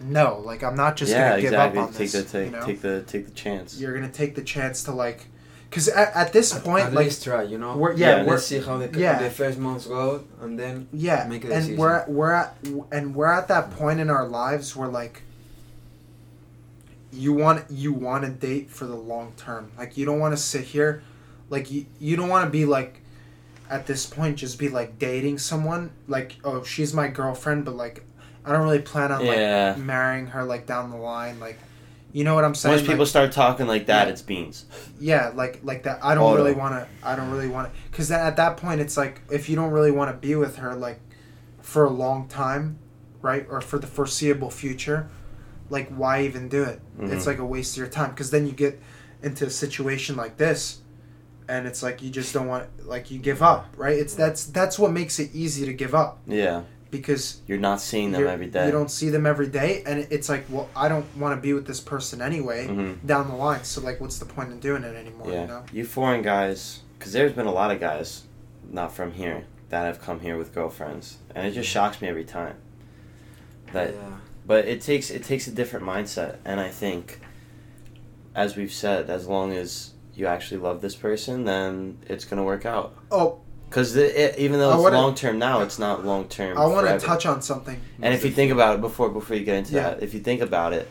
no, like I'm not just yeah, going to give exactly. up on take this. the take, you know? take the take the chance. you're going to take the chance to like cuz at, at this At, point at like least try, you know. we're, yeah, Yeah, we're, Let's see how the, yeah. the first months go, and then Yeah, Make a and we're we're at and we're at that point in our lives where like you want you want to date for the long term. Like you don't want to sit here, like you you don't want to be like at this point just be like dating someone like oh she's my girlfriend but like I don't really plan on Yeah. like marrying her like down the line like you know what I'm saying Once people Like, start talking like that, Yeah. it's beans. yeah like like that i don't Auto. really want to i don't really want to because then at that point it's like if you don't really want to be with her like for a long time right or for the foreseeable future like why even do it it's Mhm. like a waste of your time because then you get into a situation like this and it's like you just don't want like you give up right it's that's that's what makes it easy to give up Yeah, because you're not seeing them every day. you don't see them every day and it's like well i don't want to be with this person anyway hmm down the line. So like, what's the point in doing it anymore? Yeah, You know? you foreign guys, because there's been a lot of guys, not from here, that have come here with girlfriends, and it just shocks me every time. That, yeah. but it takes it takes a different mindset, and I think, as we've said, as long as you actually love this person, then it's gonna work out. Oh, Because even though it's wanna- long term now, it's not long term. I want to touch on something. And if you think about it before before you get into Yeah. that, if you think about it,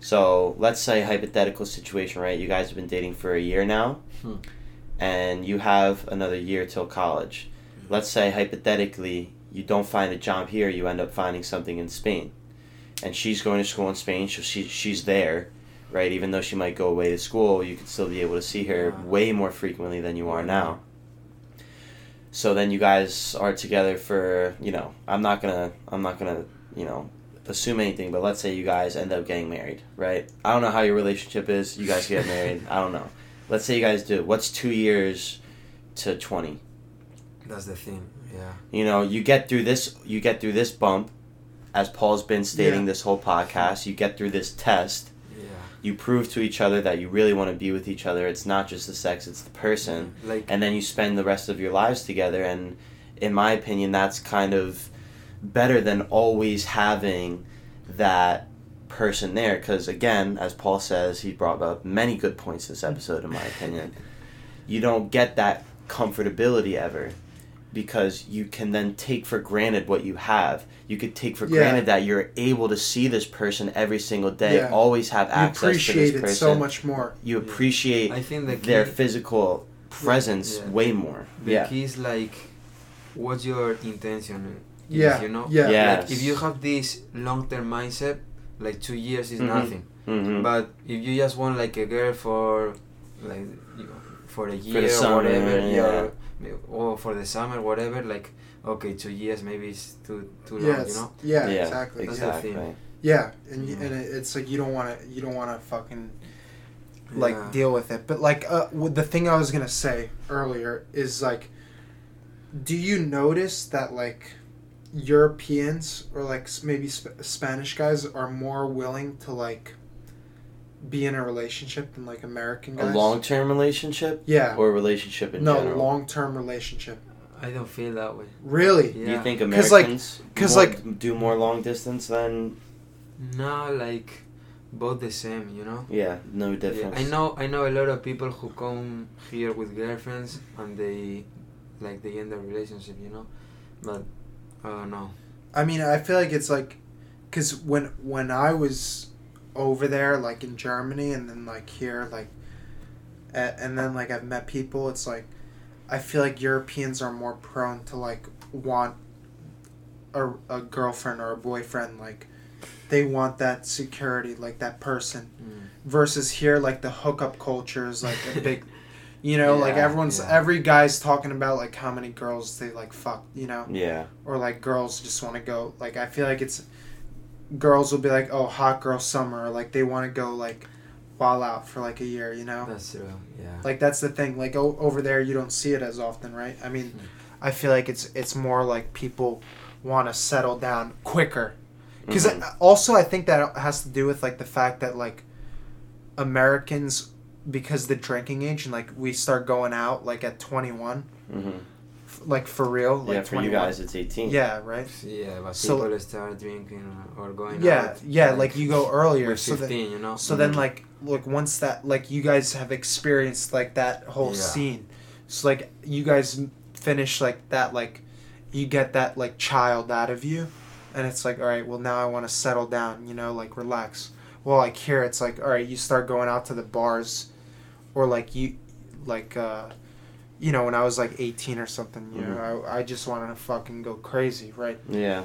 so let's say hypothetical situation, right? You guys have been dating for a year now, Hmm. and you have another year till college. Let's say hypothetically you don't find a job here, you end up finding something in Spain, and she's going to school in Spain, so she she's there, right? Even though she might go away to school, you could still be able to see her Yeah. way more frequently than you are now. So then you guys are together for you know I'm not gonna I'm not gonna you know assume anything, but let's say you guys end up getting married, right? I don't know how your relationship is. You guys get married. I don't know. Let's say you guys do. What's two years to twenty? That's the thing. Yeah. You know, you get through this. You get through this bump, as Paul's been stating Yeah. this whole podcast. You get through this test. You prove to each other that you really want to be with each other. It's not just the sex; it's the person. Like and then you spend the rest of your lives together and in my opinion that's kind of better than always having that person there because again as paul says he brought up many good points this episode in my opinion you don't get that comfortability ever because you can then take for granted what you have you could take for Yeah. granted that you're able to see this person every single day Yeah. always have You access to appreciate this it person so much more. you Yeah. appreciate I think the key, their physical presence Yeah. way more. the yeah. key is like, what's your intention? is, Yeah. You know. Yeah. Yes. Like if you have this long-term mindset, like two years is Mhm. nothing. hmm But if you just want like a girl for, like, you know, for a year the or summer, whatever, yeah. Or for the summer, whatever, like, okay, two years maybe it's too too long, Yeah, you know. yeah, yeah, exactly. That's the exactly. thing. Yeah, and you, Yeah. and it's like you don't want to you don't want to fucking like Yeah. deal with it. But like uh, the thing I was gonna say earlier is like do you notice that like Europeans or like maybe sp- Spanish guys are more willing to like be in a relationship than like American A long term relationship yeah. or a relationship in no, general? long term relationship. I don't feel that way. Really? Yeah. Do you think 'Cause, like- Americans 'cause, more- like- do more long distance than No, like both the same, you know. yeah, no Yeah, difference. I know. I know a lot of people who come here with girlfriends and they, like, they end a relationship, you know. But I don't know. I mean, I feel like it's like, cause when when I was over there, like in Germany, and then like here, like, and then like I've met people. It's like, I feel like Europeans are more prone to like want a a girlfriend or a boyfriend. Like, they want that security, like that person. Mm. Versus here, like the hookup culture is like a big. You know, like everyone's yeah. every guy's talking about like how many girls they like fuck, you know yeah, or like girls just want to go like i feel like it's girls will be like oh hot girl summer like they want to go like while out for like a year you know That's true. Yeah. like that's the thing like o- over there you don't see it as often right i mean i feel like it's it's more like people want to settle down quicker because Mhm. also i think that has to do with like the fact that like americans because the drinking age and like we start going out like at 21 hmm f- like for real like yeah. For 21. you guys, it's eighteen. yeah right Yeah, but So- people start drinking or going yeah out. yeah Yeah, like you go earlier with so that 15, you know. so then Mhm. like look once that like you guys have experienced like that whole Yeah. scene so like you guys finish like that like you get that like child out of you and it's like all right well now i want to settle down you know like relax well like here it's like all right you start going out to the bars or like you like uh you know when i was like 18 or something you know mm-hmm. I, I just wanted to fucking go crazy right Yeah.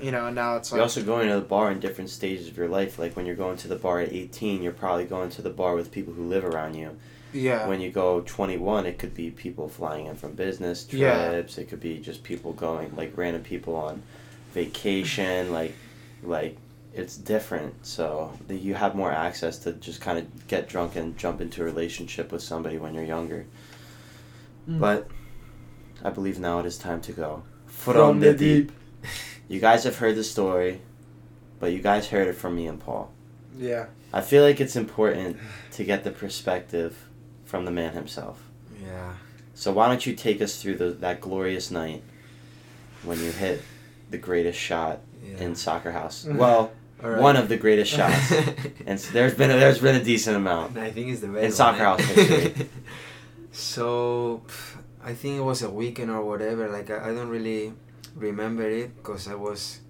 you know and now it's like. You're also going to the bar in different stages of your life. Like when you're going to the bar at 18, you're probably going to the bar with people who live around you. yeah When you go 21, it could be people flying in from business trips. Yeah. It could be just people going, like random people on vacation. like, like it's different. So you have more access to just kind of get drunk and jump into a relationship with somebody when you're younger. Mm. But I believe now it is time to go From from, the the deep. You guys have heard the story, but you guys heard it from me and Paul. yeah I feel like it's important to get the perspective from the man himself. Yeah. So why don't you take us through the, that glorious night when you hit the greatest shot yeah. in Soccer House? Well, All right. one of the greatest shots, and s- there's been a, there's been a decent amount. I think it's the best. In soccer one, house eh? history. so, I think it was a weekend or whatever. Like I, I don't really remember it because I was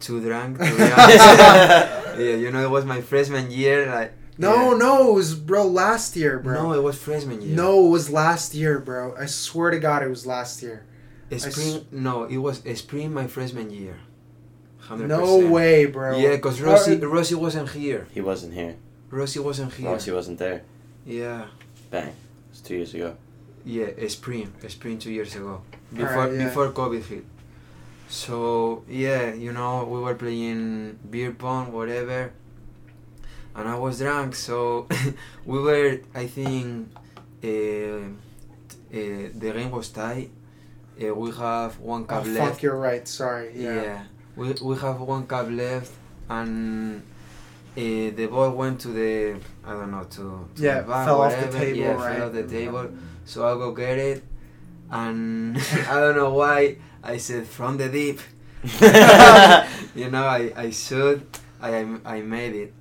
too drunk. To be honest. yeah, you know, it was my freshman year. Like No, yeah. no, it was bro last year, bro. no, it was freshman year. No, it was last year, bro. I swear to God, it was last year. I spring. No, it was spring my freshman year. 100%. No way, bro. Yeah, because Rossi, Rossi wasn't here. he wasn't here. Rossi wasn't here. Rossi wasn't there. Yeah, Bang. It's two years ago. yeah, spring, spring two years ago, before Alright, yeah. before COVID hit. So yeah, you know, we were playing beer pong, whatever, and I was drunk. So we were, I think, uh, uh, the game was tied. Uh, we have one oh, cup fuck, left. you're right. Sorry. Yeah. Yeah. We, we have one cup left, and uh, the ball went to the I don't know to, to Yeah, the back, fell off the whatever. table, Yeah, right? fell off the table. So I go get it, and I don't know why I said from the deep. you know, I I should I I made it,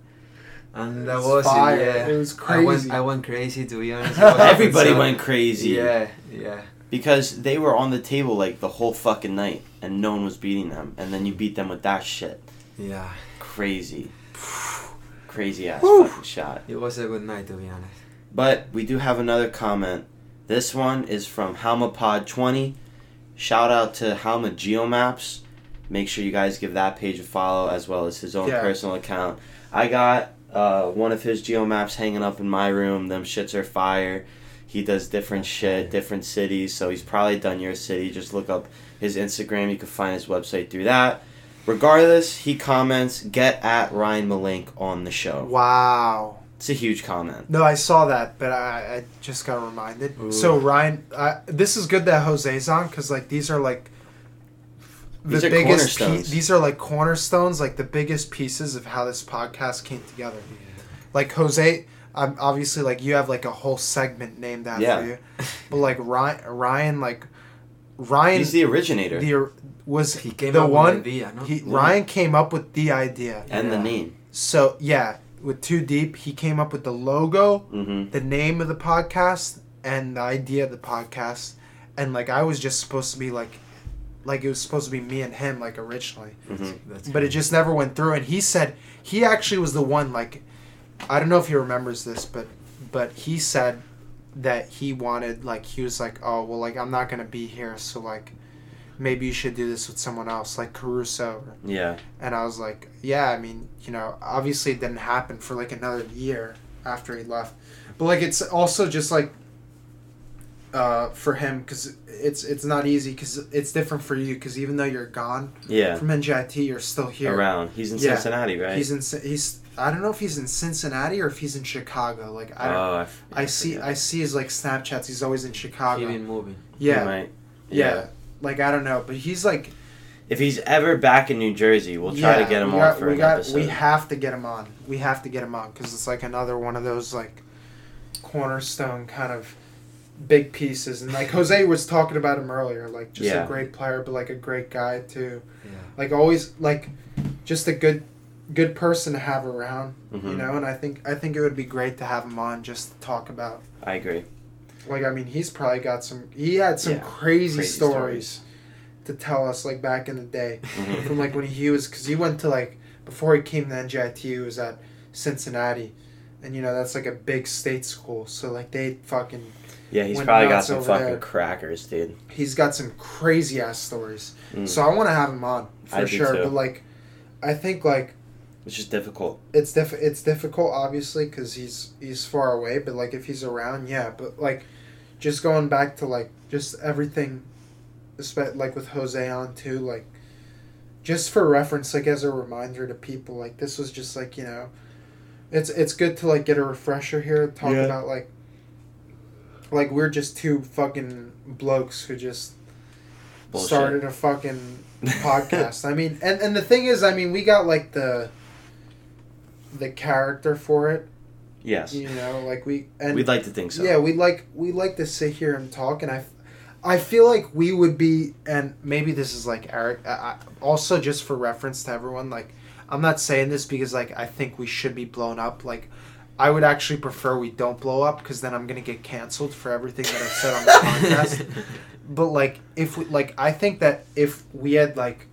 and that It's was fire. it. Yeah, It was I went crazy. I went crazy to be honest. Everybody so- went crazy. Yeah, yeah. Because they were on the table like the whole fucking night and no one was beating them. And then you beat them with that shit. Yeah, Crazy. Crazy ass Whew. fucking shot. it was a good night to be honest. But we do have another comment. This one is from HalmaPod20. Shout out to Halma Geomaps. Make sure you guys give that page a follow as well as his own Yeah. personal account. I got uh, one of his geomaps hanging up in my room. Them shits are fire. He does different shit, different cities. So he's probably done your city. Just look up his Instagram. You can find his website through that. Regardless, he comments, get at Ryan Malink on the show. Wow. It's a huge comment. No, I saw that, but I, I just got reminded. Ooh. So Ryan, I, this is good that Jose's on because like these are like the These biggest. Pe- these are like cornerstones, like the biggest pieces of how this podcast came together. Like Jose, I'm obviously like you have like a whole segment named after Yeah. you, but like Ryan, Ryan, like Ryan, He's the originator the was He came the up one. with the idea, no? He, Yeah. Ryan came up with the idea. and the name. So yeah, with Too Deep, he came up with the logo, hmm the name of the podcast, and the idea of the podcast. And like I was just supposed to be like, like it was supposed to be me and him like originally, hmm That's but it just never went through. And he said he actually was the one like, I don't know if he remembers this, but but he said that he wanted like he was like oh well like I'm not gonna be here so like maybe you should do this with someone else like Caruso Yeah. and I was like, yeah, I mean, you know, obviously it didn't happen for like another year after he left. But like it's also just like uh for him cuz it's it's not easy cuz it's different for you cuz even though you're gone Yeah. from NJIT, you're still here. Around. He's in Yeah. Cincinnati, right? He's in he's I don't know if he's in Cincinnati or if he's in Chicago. Like I don't oh, I, f- I see. I see his like Snapchats. He's always in Chicago. He been moving. He yeah. might. yeah. Like I don't know, but he's like If he's ever back in New Jersey, we'll try to get him we on got- for we an got, episode. We have to get him on. We have to get him on because it's like another one of those like cornerstone kind of big pieces. And like Jose was talking about him earlier, like just Yeah. a great player, but like a great guy too. Yeah. Like always, like just a good good person to have around. You Mhm. know, and I think I think it would be great to have him on just to talk about. I agree. Like I mean, he's probably got some. He had some Yeah, crazy, crazy stories, to tell us, like back in the day Mhm. from like when he was because he went to like before he came to NJIT he was at Cincinnati, and you know that's like a big state school so like they fucking Yeah, he's probably got some fucking there. crackers, dude. he's got some crazy ass stories Mm. so I want to have him on for I sure but like I think like It's just difficult. it's diff- it's difficult obviously because he's he's far away but like if he's around yeah but like just going back to like just everything espe- like with Jose on too like just for reference like as a reminder to people like this was just like you know it's it's good to like get a refresher here talk Yeah. about like like we're just two fucking blokes who just Bullshit. started a fucking podcast. I mean, and and the thing is, I mean, we got like the the character for it. Yes. You know, like we and We'd like to think so. yeah, we like we like to sit here and talk, and I, I feel like we would be, and maybe this is like Eric. I, also, just for reference to everyone, like I'm not saying this because like I think we should be blown up. Like I would actually prefer we don't blow up because then I'm gonna get canceled for everything that I've said on the podcast. But like if we like, I think that if we had like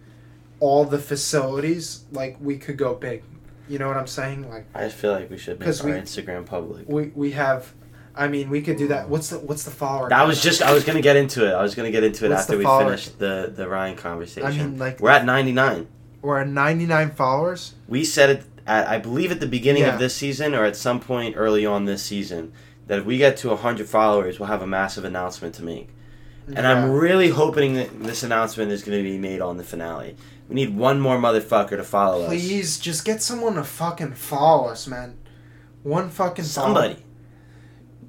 all the facilities, like we could go big. You know what I'm saying? Like I feel like we should make our we- Instagram public. we we have. I mean, we could do that. What's the what's the follower? That was just I was gonna get into it. I was gonna get into it What's after we finished the the Ryan conversation. I mean, like We're at 99. we're at 99 followers. We said it at I believe at the beginning Yeah. of this season or at some point early on this season that if we get to 100 followers, we'll have a massive announcement to make. And I'm really hoping that this announcement is going to be made on the finale. We need one more motherfucker to follow us. please just get someone to fucking follow us, man. One fucking follow. Somebody.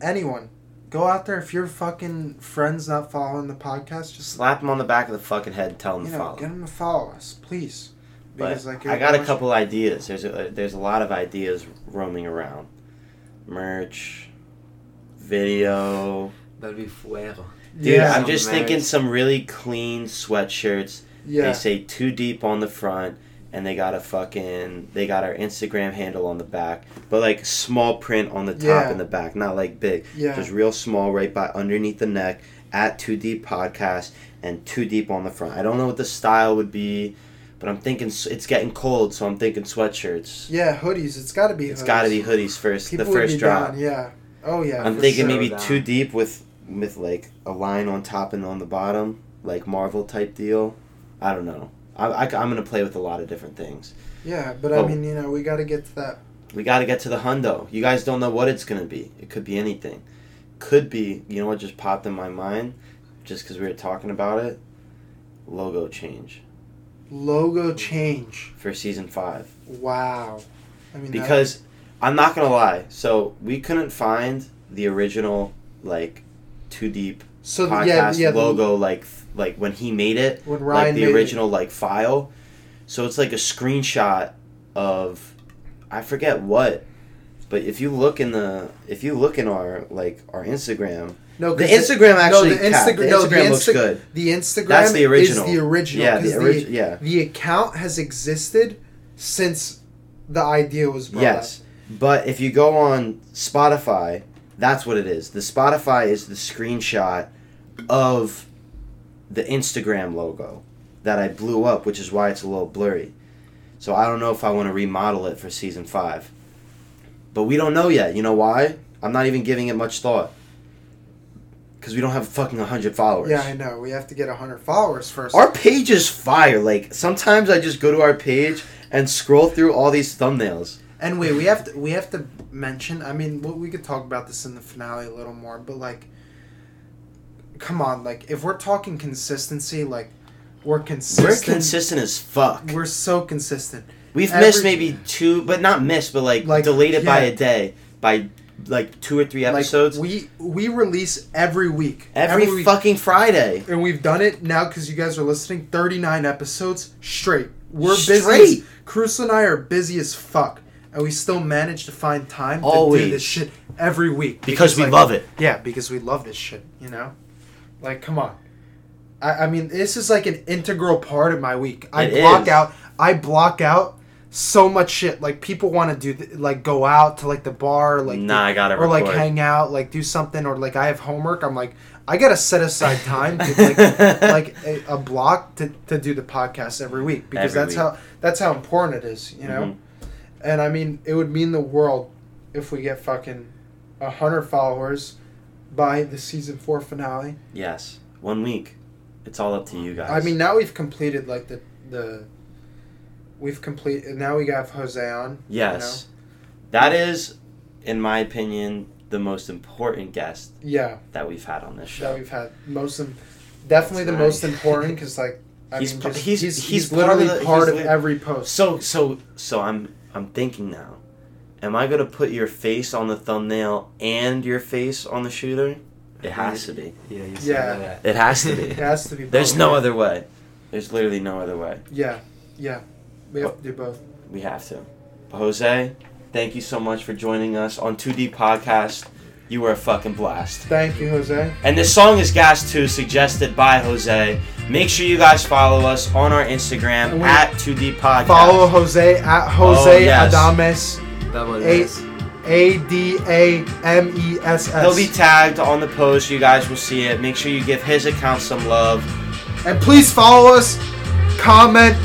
anyone, go out there. If your fucking friends not following the podcast, just Slap him on the back of the fucking head and tell him you to know follow. get them to follow us, please. But like I got a couple ideas. There's a, there's a lot of ideas roaming around. Merch, video. That'll be fuego. Dude, yeah, I'm just merch. thinking some really clean sweatshirts. Yeah. They say too deep on the front, and they got a fucking they got our Instagram handle on the back, but like small print on the top Yeah. and the back, not like big, yeah. just real small right by underneath the neck. At Too Deep Podcast and Too Deep on the front. I don't know what the style would be, but I'm thinking it's getting cold, so I'm thinking sweatshirts. yeah, hoodies. It's got to be. It's hoodies. got to be hoodies first, People the would first be drop. down, Yeah. Oh yeah. I'm thinking sure. maybe down. too deep with with like a line on top and on the bottom, like Marvel type deal. I don't know. I, I, am gonna play with a lot of different things. Yeah, but I Oh. mean, you know, we got to get to that. We got to get to the hundo. You guys don't know what it's gonna be. It could be anything. Could be. You know what just popped in my mind, just because we were talking about it. Logo change Logo change. for season five Wow. I mean, because I'm not gonna lie. So we couldn't find the original like Too Deep So the- podcast yeah, yeah. the- logo like like when he made it when like the made it- original like file. So it's like a screenshot of I forget what, but if you look in the if you look in our like our Instagram, no, the Instagram actually no, the, Instagram, the no, the Instagram looks good. The Instagram That's the original. is the original. Yeah, the origi- yeah. the account has existed since the idea was brought Yes, but if you go on Spotify, that's what it is. The Spotify is the screenshot of the Instagram logo that I blew up, which is why it's a little blurry. So I don't know if I want to remodel it for season five. But we don't know yet. You know why? I'm not even giving it much thought. Because we don't have fucking 100 followers. Yeah, I know. We have to get hundred followers first. Our page is fire. Like, sometimes I just go to our page and scroll through all these thumbnails. And wait, we have to we have to mention. I mean, we could talk about this in the finale a little more, but like, come on, like if we're talking consistency, like we're consistent. We're consistent as fuck. We're so consistent. We've every- missed maybe two, but not missed, but like, Like, delayed it by a day, by like two or three episodes. Like we we release every week. every week. fucking Friday. and we've done it now because you guys are listening. Thirty nine episodes straight. We're Straight. busy. Cruz and I are busy as fuck, and we still manage to find time to do this shit every week Because we like, love it. Yeah, because we love this shit. You know, like come on. I, I mean, this is like an integral part of my week. I It block is. out. I block out so much shit. Like people want to do, th- like go out to like the bar, like nah, I gotta or like hang out, like do something, or like I have homework. I'm like, I gotta set aside time to like, like a, a block to, to do the podcast every week because Every that's week. how that's how important it is, you know. Mhm. And I mean, it would mean the world if we get fucking a hundred followers by the season four finale. Yes, one week. It's all up to you guys. I mean, now we've completed like the the. We've completed. Now we got Jose on. yes, that is, in my opinion, the most important guest Yeah, that we've had on this show. that we've had most definitely the That's most important because like I He's mean, just, he's- he's, he's he's part of literally the- part of every post. So so so I'm I'm thinking now. Am I gonna put your face on the thumbnail and your face on the shooter? It has to be. Yeah, you said Yeah. that. It has to be. it has to be. There's both. no other way. There's literally no other way. Yeah, yeah, we have to do both. We have to. Jose, thank you so much for joining us on Too Deep Podcast. You were a fucking blast. Thank you, Jose. And this song is Gas 2, suggested by Jose. Make sure you guys follow us on our Instagram at Too Deep Podcast. Follow Jose at Jose Oh, yes. Adames. Double Eight. S. A D A M E S He'll be tagged on the post. You guys will see it. Make sure you give his account some love. And please follow us, comment,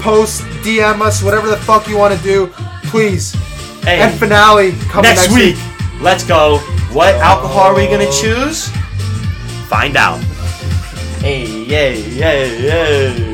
post, DM us, whatever the fuck you want to do. Please. Hey, And finale coming next, week, let's go. What alcohol are we gonna choose? Find out. Hey, yay, yay, yay.